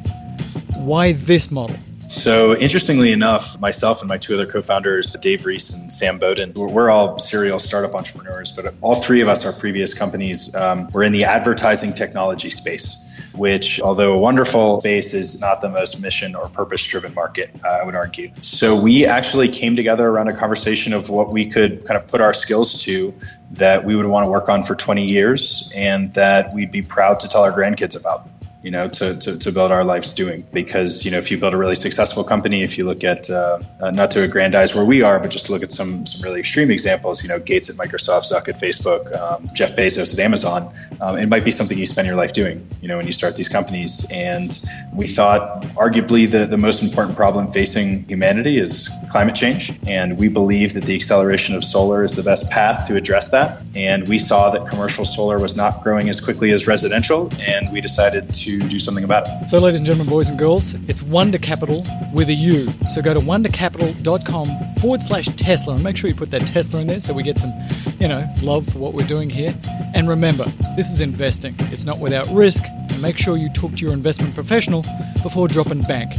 Why this model? So, interestingly enough, myself and my two other co founders, Dave Reese and Sam Bowden, we're all serial startup entrepreneurs, but all three of us, our previous companies, um, were in the advertising technology space which, although a wonderful space, is not the most mission or purpose driven market, uh, I would argue. So we actually came together around a conversation of what we could kind of put our skills to that we would want to work on for 20 years and that we'd be proud to tell our grandkids about. You know, to, to, to, build our lives doing. Because, you know, if you build a really successful company, if you look at, uh, uh, not to aggrandize where we are, but just look at some, some really extreme examples, you know, Gates at Microsoft, Zuck at Facebook, um, Jeff Bezos at Amazon, um, it might be something you spend your life doing, you know, when you start these companies. And we thought arguably the, the most important problem facing humanity is climate change. And we believe that the acceleration of solar is the best path to address that. And we saw that commercial solar was not growing as quickly as residential, and we decided to do something about it. So, ladies and gentlemen, boys and girls, it's Wunder Capital with a U. So go to wundercapital.com forward slash Tesla and make sure you put that Tesla in there so we get some, you know, love for what we're doing here. And remember, this is investing, it's not without risk. And make sure you talk to your investment professional before dropping bank.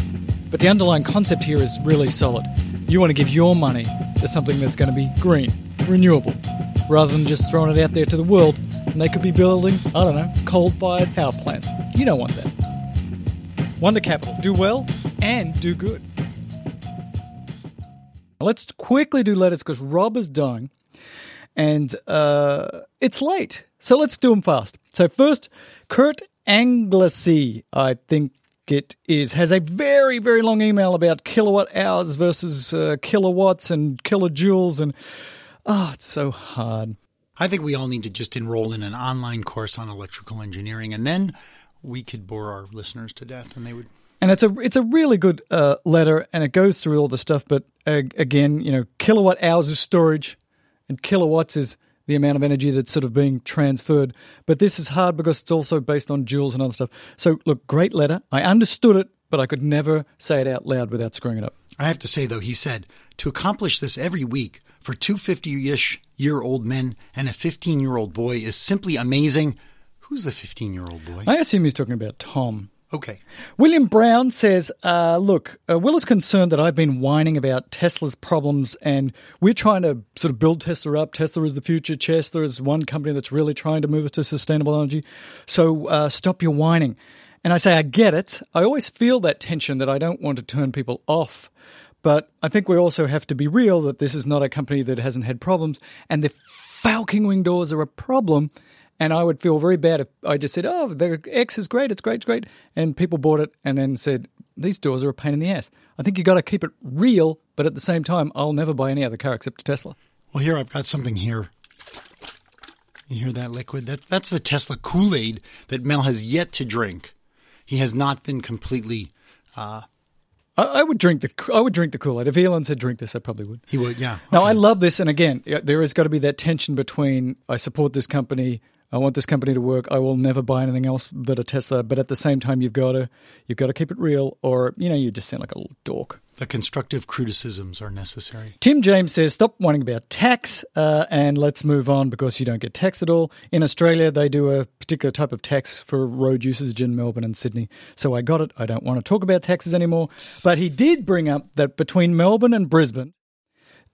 But the underlying concept here is really solid. You want to give your money to something that's going to be green, renewable, rather than just throwing it out there to the world and they could be building, I don't know, coal fired power plants. You don't want that. Wunder Capital. Do well and do good. Let's quickly do letters because Rob is dying and uh, it's late. So let's do them fast. So, first, Kurt Anglesey, I think it is, has a very, very long email about kilowatt hours versus uh, kilowatts and kilojoules. And oh, it's so hard. I think we all need to just enroll in an online course on electrical engineering, and then we could bore our listeners to death, and they would. And it's a it's a really good uh, letter, and it goes through all the stuff. But uh, again, you know, kilowatt hours is storage, and kilowatts is the amount of energy that's sort of being transferred. But this is hard because it's also based on joules and other stuff. So, look, great letter. I understood it, but I could never say it out loud without screwing it up. I have to say, though, he said to accomplish this every week for two 50 ish year old men and a 15 year old boy is simply amazing. Who's the 15 year old boy? I assume he's talking about Tom. Okay. William Brown says, uh, Look, uh, Will is concerned that I've been whining about Tesla's problems, and we're trying to sort of build Tesla up. Tesla is the future. Tesla is one company that's really trying to move us to sustainable energy. So uh, stop your whining. And I say, I get it. I always feel that tension that I don't want to turn people off but I think we also have to be real that this is not a company that hasn't had problems, and the Falcon wing doors are a problem. And I would feel very bad if I just said, "Oh, the X is great, it's great, it's great," and people bought it and then said, "These doors are a pain in the ass." I think you got to keep it real, but at the same time, I'll never buy any other car except a Tesla. Well, here I've got something here. You hear that liquid? That that's the Tesla Kool Aid that Mel has yet to drink. He has not been completely uh, I, I would drink the I would drink the Kool Aid. If Elon said drink this, I probably would. He would, yeah. Now I love this, and again, there has got to be that tension between I support this company, I want this company to work. I will never buy anything else but a Tesla. But at the same time, you've got to you've got to keep it real, or you know, you just sound like a little dork. The constructive criticisms are necessary. Tim James says, "Stop whining about tax, uh, and let's move on because you don't get taxed at all. In Australia, they do a particular type of tax for road usage in Melbourne and Sydney. So I got it. I don't want to talk about taxes anymore. But he did bring up that between Melbourne and Brisbane."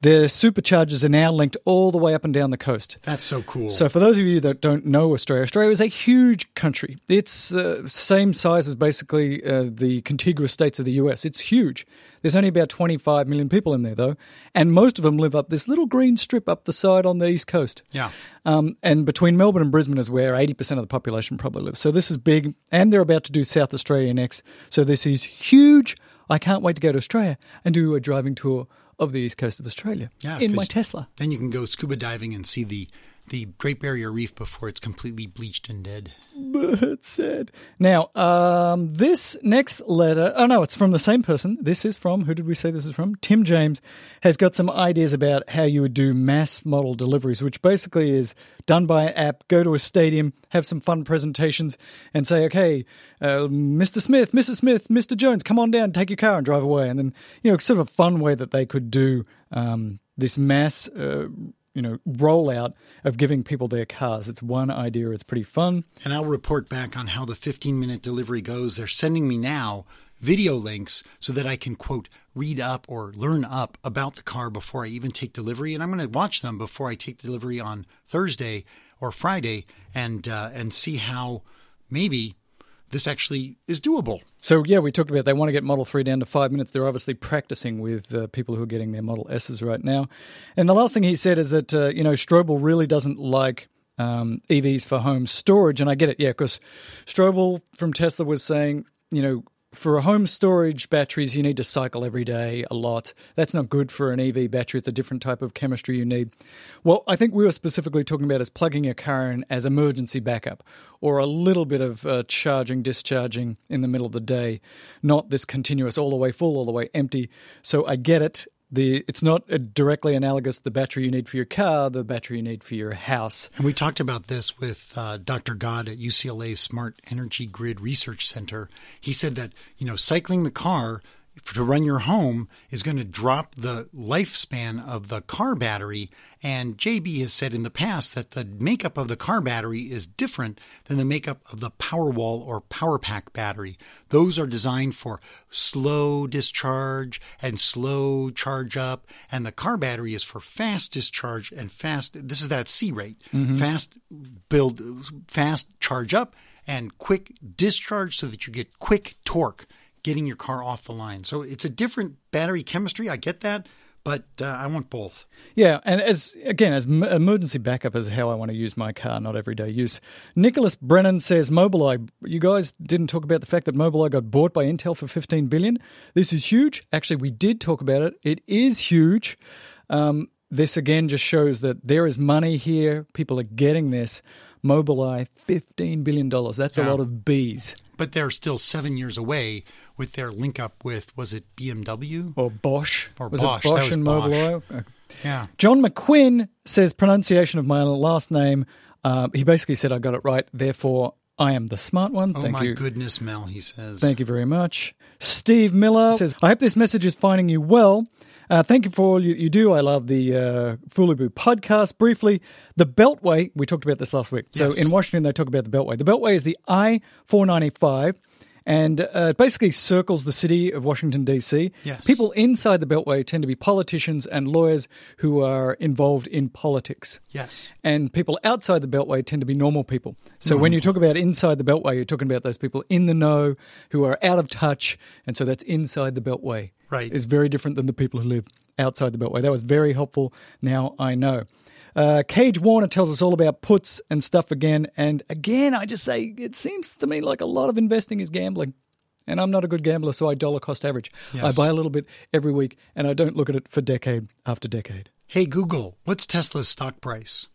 The superchargers are now linked all the way up and down the coast. That's so cool. So, for those of you that don't know Australia, Australia is a huge country. It's the uh, same size as basically uh, the contiguous states of the US. It's huge. There's only about 25 million people in there, though, and most of them live up this little green strip up the side on the east coast. Yeah. Um, and between Melbourne and Brisbane is where 80% of the population probably lives. So, this is big, and they're about to do South Australia next. So, this is huge. I can't wait to go to Australia and do a driving tour of the east coast of Australia Yeah, in my Tesla. Then you can go scuba diving and see the the Great Barrier Reef before it's completely bleached and dead. It's sad. Now, um, this next letter, oh no, it's from the same person. This is from, who did we say this is from? Tim James has got some ideas about how you would do mass model deliveries, which basically is done by app, go to a stadium, have some fun presentations, and say, okay, uh, Mr. Smith, Mrs. Smith, Mr. Jones, come on down, take your car and drive away. And then, you know, sort of a fun way that they could do um, this mass. Uh, you know, rollout of giving people their cars. It's one idea. It's pretty fun. And I'll report back on how the 15 minute delivery goes. They're sending me now video links so that I can, quote, read up or learn up about the car before I even take delivery. And I'm going to watch them before I take delivery on Thursday or Friday and, uh, and see how maybe this actually is doable. So yeah, we talked about they want to get Model Three down to five minutes. They're obviously practicing with uh, people who are getting their Model S's right now. And the last thing he said is that uh, you know Straubel really doesn't like um, EVs for home storage. And I get it, yeah, because Straubel from Tesla was saying, you know, for a home storage batteries, you need to cycle every day a lot. That's not good for an EV battery. It's a different type of chemistry you need. Well, I think we were specifically talking about as plugging your car in as emergency backup or a little bit of uh, charging, discharging in the middle of the day, not this continuous all the way full, all the way empty. So I get it the it's not directly analogous to the battery you need for your car, the battery you need for your house. And we talked about this with uh, Dr. Gadh at UCLA's Smart Energy Grid Research Center. He said that you know cycling the car to run your home is going to drop the lifespan of the car battery. And JB has said in the past that the makeup of the car battery is different than the makeup of the Powerwall or PowerPack battery. Those are designed for slow discharge and slow charge up, and the car battery is for fast discharge and fast. This is that C rate, mm-hmm. fast build, fast charge up, and quick discharge so that you get quick torque getting your car off the line. So it's a different battery chemistry. I get that, but uh, I want both. Yeah, and as again as m- emergency backup is how I want to use my car, not everyday use. Nicholas Brennan says Mobileye. You guys didn't talk about the fact that Mobileye got bought by Intel for 15 billion. This is huge. Actually, we did talk about it. It is huge. Um, this again just shows that there is money here. People are getting this. Mobileye, $15 billion. That's yeah. a lot of bees. But they're still seven years away with their link up with, was it BMW? Or Bosch. Or was Bosch. It Bosch was and Bosch. Mobileye? Yeah. John McQuinn says pronunciation of my last name. Uh, he basically said I got it right. Therefore, I am the smart one. Oh Thank my you. goodness, Mel, he says. Thank you very much. Steve Miller says, I hope this message is finding you well. Uh, thank you for all you, you do. I love the uh, Foolaboo podcast. Briefly, the Beltway, we talked about this last week. So Yes. in Washington, they talk about the Beltway. The Beltway is the I 495. And uh, it basically circles the city of Washington, D.C. Yes. People inside the Beltway tend to be politicians and lawyers who are involved in politics Yes. and people outside the beltway tend to be normal people. So when you talk about inside the beltway, you're talking about those people in the know who are out of touch, and so that's inside the beltway. Right. is very different than the people who live outside the beltway. That was very helpful. Now I know. Uh, Cage Warner tells us all about puts and stuff again, and again, I just say it seems to me like a lot of investing is gambling. And I'm not a good gambler, so I dollar cost average. I buy a little bit every week, and I don't look at it for decade after decade. Hey, Google, what's Tesla's stock price?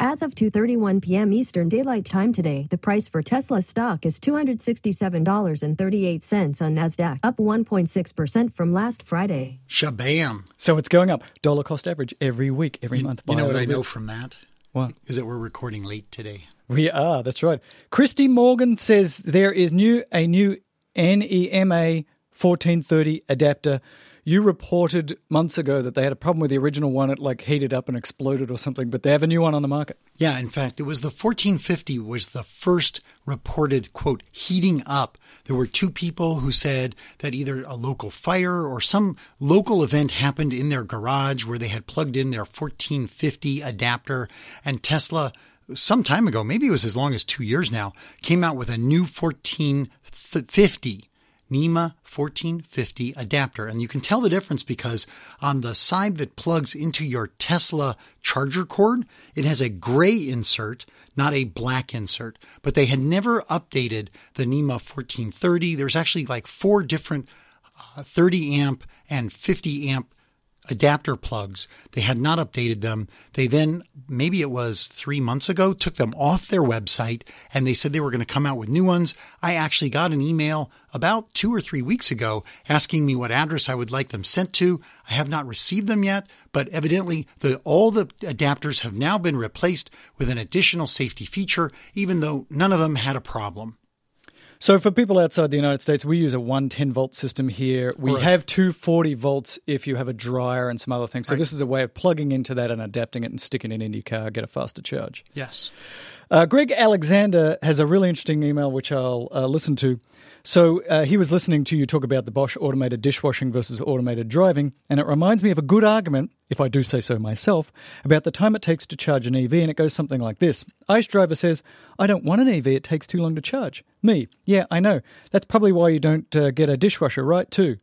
As of 2:31 p.m. Eastern Daylight Time today, the price for Tesla stock is $267.38 on Nasdaq, up 1.6% from last Friday. Shabam. So it's going up. Dollar cost average every week, every You, month. you know what I little know from that? What? Is that we're recording late today. We are. That's right. Christy Morgan says there is new a new E NEMA 1430 adapter. You reported months ago that they had a problem with the original one. It like heated up and exploded or something, but they have a new one on the market. Yeah, in fact, it was the 1450 was the first reported quote heating up. There were two people who said that either a local fire or some local event happened in their garage where they had plugged in their 1450 adapter and Tesla some time ago, maybe it was as long as 2 years now, came out with a new 1450 NEMA 1450 adapter. And you can tell the difference because on the side that plugs into your Tesla charger cord, it has a gray insert, not a black insert. But they had never updated the NEMA 1430. There's actually like four different uh, 30 amp and 50 amp adapter plugs. They had not updated them. They then, maybe it was three months ago, took them off their website and they said they were going to come out with new ones. I actually got an email about two or three weeks ago asking me what address I would like them sent to. I have not received them yet, but evidently the, all the adapters have now been replaced with an additional safety feature, even though none of them had a problem. So for people outside the United States, we use a 110 volt system here. We Right. have 240 volts if you have a dryer and some other things. So this is a way of plugging into that and adapting it and sticking it in your car, get a faster charge. Yes. Uh, Greg Alexander has a really interesting email which I'll uh, listen to. So uh, he was listening to you talk about the Bosch automated dishwashing versus automated driving, and it reminds me of a good argument, if I do say so myself, about the time it takes to charge an EV, and it goes something like this: Ice driver says, "I don't want an EV; it takes too long to charge." Me, yeah, I know. That's probably why you don't uh, get a dishwasher, right? Too.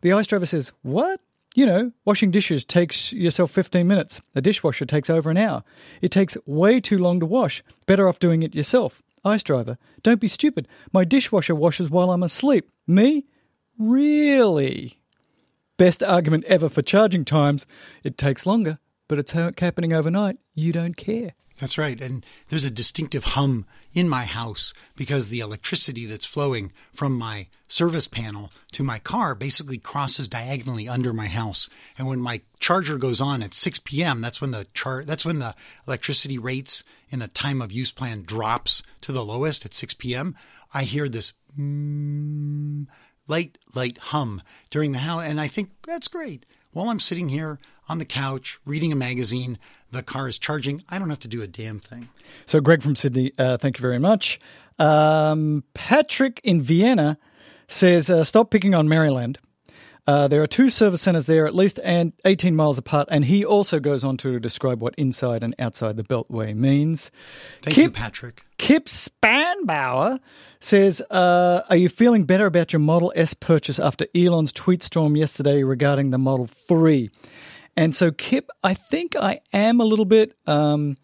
The ice driver says, "What?" You know, washing dishes takes yourself 15 minutes. A dishwasher takes over an hour. It takes way too long to wash. Better off doing it yourself. Ice driver, don't be stupid. My dishwasher washes while I'm asleep. Me? Really? Best argument ever for charging times. It takes longer, but it's happening overnight. You don't care. That's right. And there's a distinctive hum in my house because the electricity that's flowing from my service panel to my car basically crosses diagonally under my house. And when my charger goes on at 6 p.m., that's when the char- that's when the electricity rates in the time of use plan drops to the lowest at 6 p.m. I hear this mm, light light hum during the house and I think that's great. While I'm sitting here on the couch reading a magazine, the car is charging. I don't have to do a damn thing. So, Greg from Sydney, uh, thank you very much. Um, Patrick in Vienna says, uh, stop picking on Maryland. Uh, there are two service centers there, at least and 18 miles apart, and he also goes on to describe what inside and outside the Beltway means. Thank Kip, you, Patrick. Kip Spanbauer says, uh, Are you feeling better about your Model S purchase after Elon's tweet storm yesterday regarding the Model 3? And so, Kip, I think I am a little bit. Um,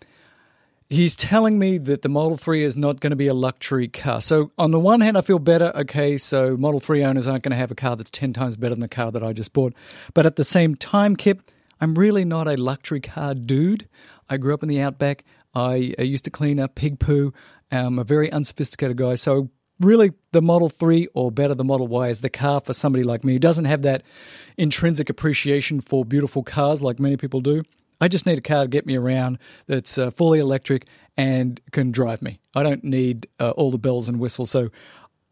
he's telling me that the Model 3 is not going to be a luxury car. So, on the one hand, I feel better. Okay, so Model 3 owners aren't going to have a car that's 10 times better than the car that I just bought. But at the same time, Kip, I'm really not a luxury car dude. I grew up in the outback. I, I used to clean up pig poo. I'm a very unsophisticated guy. So, really, the Model 3 or better, the Model Y is the car for somebody like me who doesn't have that intrinsic appreciation for beautiful cars like many people do. I just need a car to get me around that's uh, fully electric and can drive me. I don't need uh, all the bells and whistles. So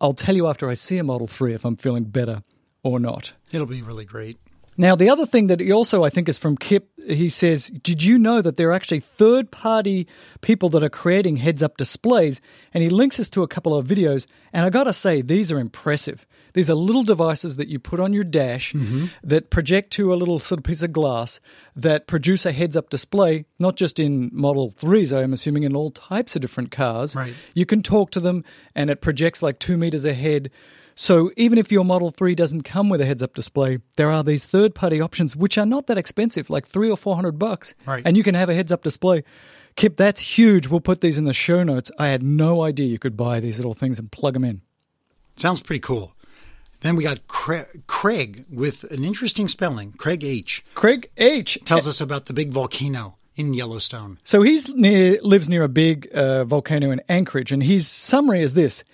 I'll tell you after I see a Model 3 if I'm feeling better or not. It'll be really great. Now, the other thing that he also, I think, is from Kip. He says, Did you know that there are actually third party people that are creating heads up displays? And he links us to a couple of videos. And I got to say, these are impressive. These are little devices that you put on your dash mm-hmm. that project to a little sort of piece of glass that produce a heads up display, not just in Model 3s, I'm assuming in all types of different cars. Right. You can talk to them and it projects like two meters ahead. So even if your Model 3 doesn't come with a heads-up display, there are these third-party options which are not that expensive, like three or four hundred bucks, Right. and you can have a heads-up display. Kip, that's huge. We'll put these in the show notes. I had no idea you could buy these little things and plug them in. Sounds pretty cool. Then we got Craig with an interesting spelling. Craig H. Craig H tells us about the big volcano in Yellowstone. So he's near lives near a big uh, volcano in Anchorage, and his summary is this: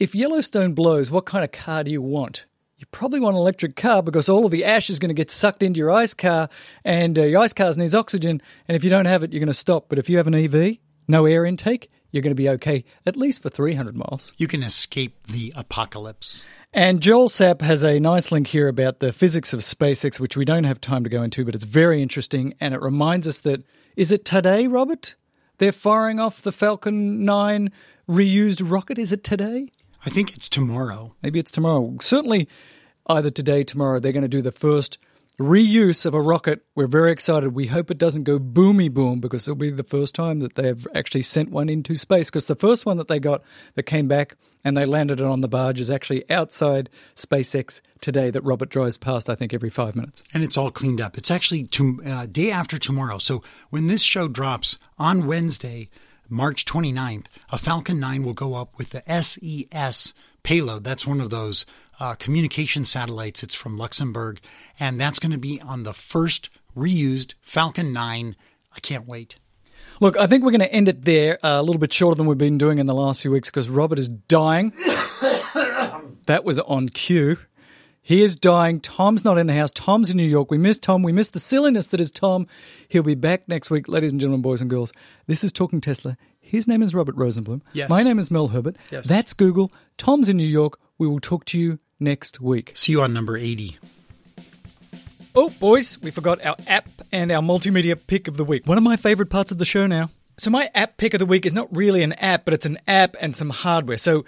If Yellowstone blows, what kind of car do you want? You probably want an electric car because all of the ash is going to get sucked into your ice car, and uh, your ice car needs oxygen. And if you don't have it, you're going to stop. But if you have an EV, no air intake, you're going to be okay at least for 300 miles. You can escape the apocalypse. And Joel Sapp has a nice link here about the physics of SpaceX, which we don't have time to go into, but it's very interesting. And it reminds us that, is it today, Robert? They're firing off the Falcon 9 reused rocket. Is it today? I think it's tomorrow. Maybe it's tomorrow. Certainly, either today, tomorrow, they're going to do the first reuse of a rocket. We're very excited. We hope it doesn't go boomy boom because it'll be the first time that they've actually sent one into space. Because the first one that they got that came back and they landed it on the barge is actually outside SpaceX today that Robert drives past, I think, every five minutes. And it's all cleaned up. It's actually to, uh, day after tomorrow. So when this show drops on Wednesday, March 29th, a Falcon 9 will go up with the SES payload. That's one of those uh, communication satellites. It's from Luxembourg. And that's going to be on the first reused Falcon 9. I can't wait. Look, I think we're going to end it there, uh, a little bit shorter than we've been doing in the last few weeks because Robert is dying. that was on cue. He is dying. Tom's not in the house. Tom's in New York. We miss Tom. We miss the silliness that is Tom. He'll be back next week, ladies and gentlemen, boys and girls. This is Talking Tesla. His name is Robert Rosenblum. Yes. My name is Mel Herbert. Yes. That's Google. Tom's in New York. We will talk to you next week. See you on number 80. Oh, boys, we forgot our app and our multimedia pick of the week. One of my favorite parts of the show now. So, my app pick of the week is not really an app, but it's an app and some hardware. So,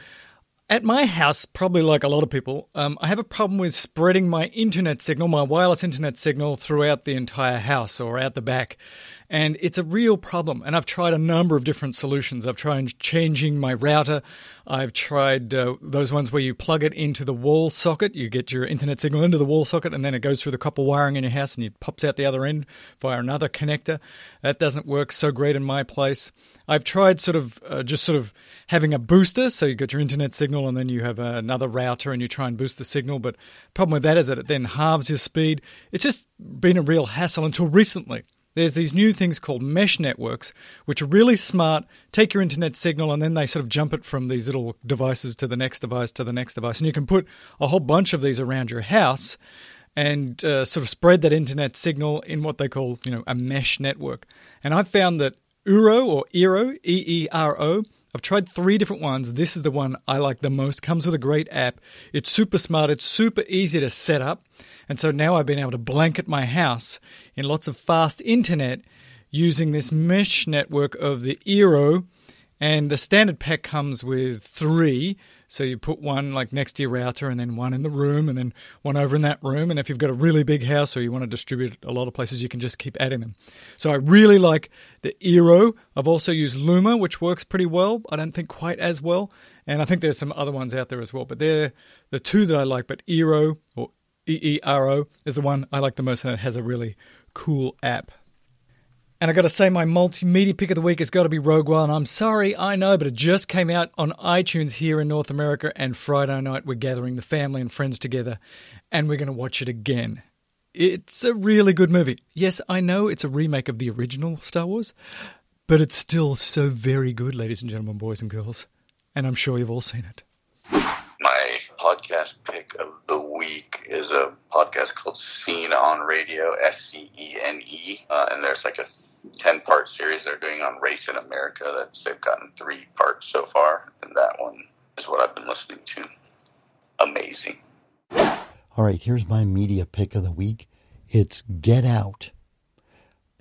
at my house, probably like a lot of people, um, I have a problem with spreading my internet signal, my wireless internet signal, throughout the entire house or out the back. And it's a real problem. And I've tried a number of different solutions. I've tried changing my router. I've tried uh, those ones where you plug it into the wall socket. You get your internet signal into the wall socket, and then it goes through the copper wiring in your house and it pops out the other end via another connector. That doesn't work so great in my place. I've tried sort of uh, just sort of having a booster, so you got your internet signal and then you have another router and you try and boost the signal. But the problem with that is that it then halves your speed. It's just been a real hassle until recently there's these new things called mesh networks, which are really smart, take your internet signal, and then they sort of jump it from these little devices to the next device to the next device. And you can put a whole bunch of these around your house and uh, sort of spread that internet signal in what they call, you know, a mesh network. And I've found that Eero or Eero, E E R O, I've tried three different ones. This is the one I like the most. Comes with a great app. It's super smart. It's super easy to set up. And so now I've been able to blanket my house in lots of fast internet using this mesh network of the Eero. And the standard pack comes with three. So you put one like next to your router and then one in the room and then one over in that room. And if you've got a really big house or you want to distribute a lot of places, you can just keep adding them. So I really like the Eero. I've also used Luma, which works pretty well. I don't think quite as well. And I think there's some other ones out there as well. But they're the two that I like. But Eero or E E R O is the one I like the most and it has a really cool app. And I got to say, my multimedia pick of the week has got to be Rogue One. I'm sorry, I know, but it just came out on iTunes here in North America, and Friday night we're gathering the family and friends together, and we're going to watch it again. It's a really good movie. Yes, I know it's a remake of the original Star Wars, but it's still so very good, ladies and gentlemen, boys and girls. And I'm sure you've all seen it. Podcast pick of the week is a podcast called Scene on Radio, S C E N E. Uh, and there's like a 10 part series they're doing on race in America that they've gotten three parts so far. And that one is what I've been listening to. Amazing. All right, here's my media pick of the week. It's Get Out.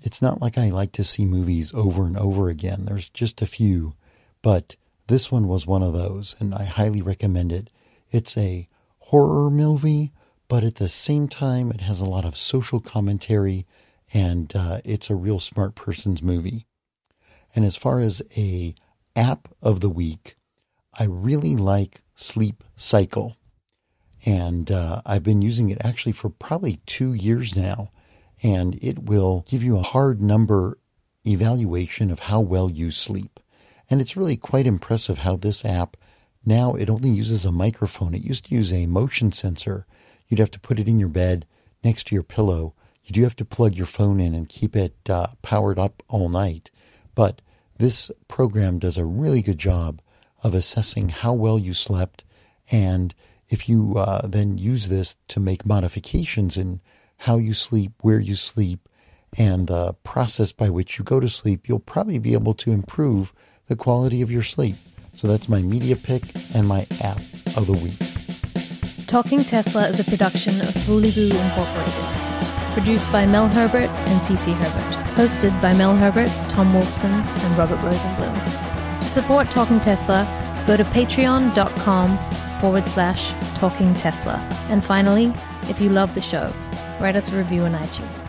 It's not like I like to see movies over and over again. There's just a few, but this one was one of those, and I highly recommend it. It's a horror movie, but at the same time, it has a lot of social commentary, and uh, it's a real smart person's movie. And as far as a app of the week, I really like Sleep Cycle, and uh, I've been using it actually for probably two years now, and it will give you a hard number evaluation of how well you sleep. And it's really quite impressive how this app now it only uses a microphone. It used to use a motion sensor. You'd have to put it in your bed next to your pillow. You do have to plug your phone in and keep it uh, powered up all night. But this program does a really good job of assessing how well you slept. And if you uh, then use this to make modifications in how you sleep, where you sleep, and the process by which you go to sleep, you'll probably be able to improve the quality of your sleep. So that's my media pick and my app of the week. Talking Tesla is a production of Foolyboo Incorporated. Produced by Mel Herbert and CC Herbert. Hosted by Mel Herbert, Tom Wolfson, and Robert Rosenblum. To support Talking Tesla, go to patreon.com forward slash talking Tesla. And finally, if you love the show, write us a review on iTunes.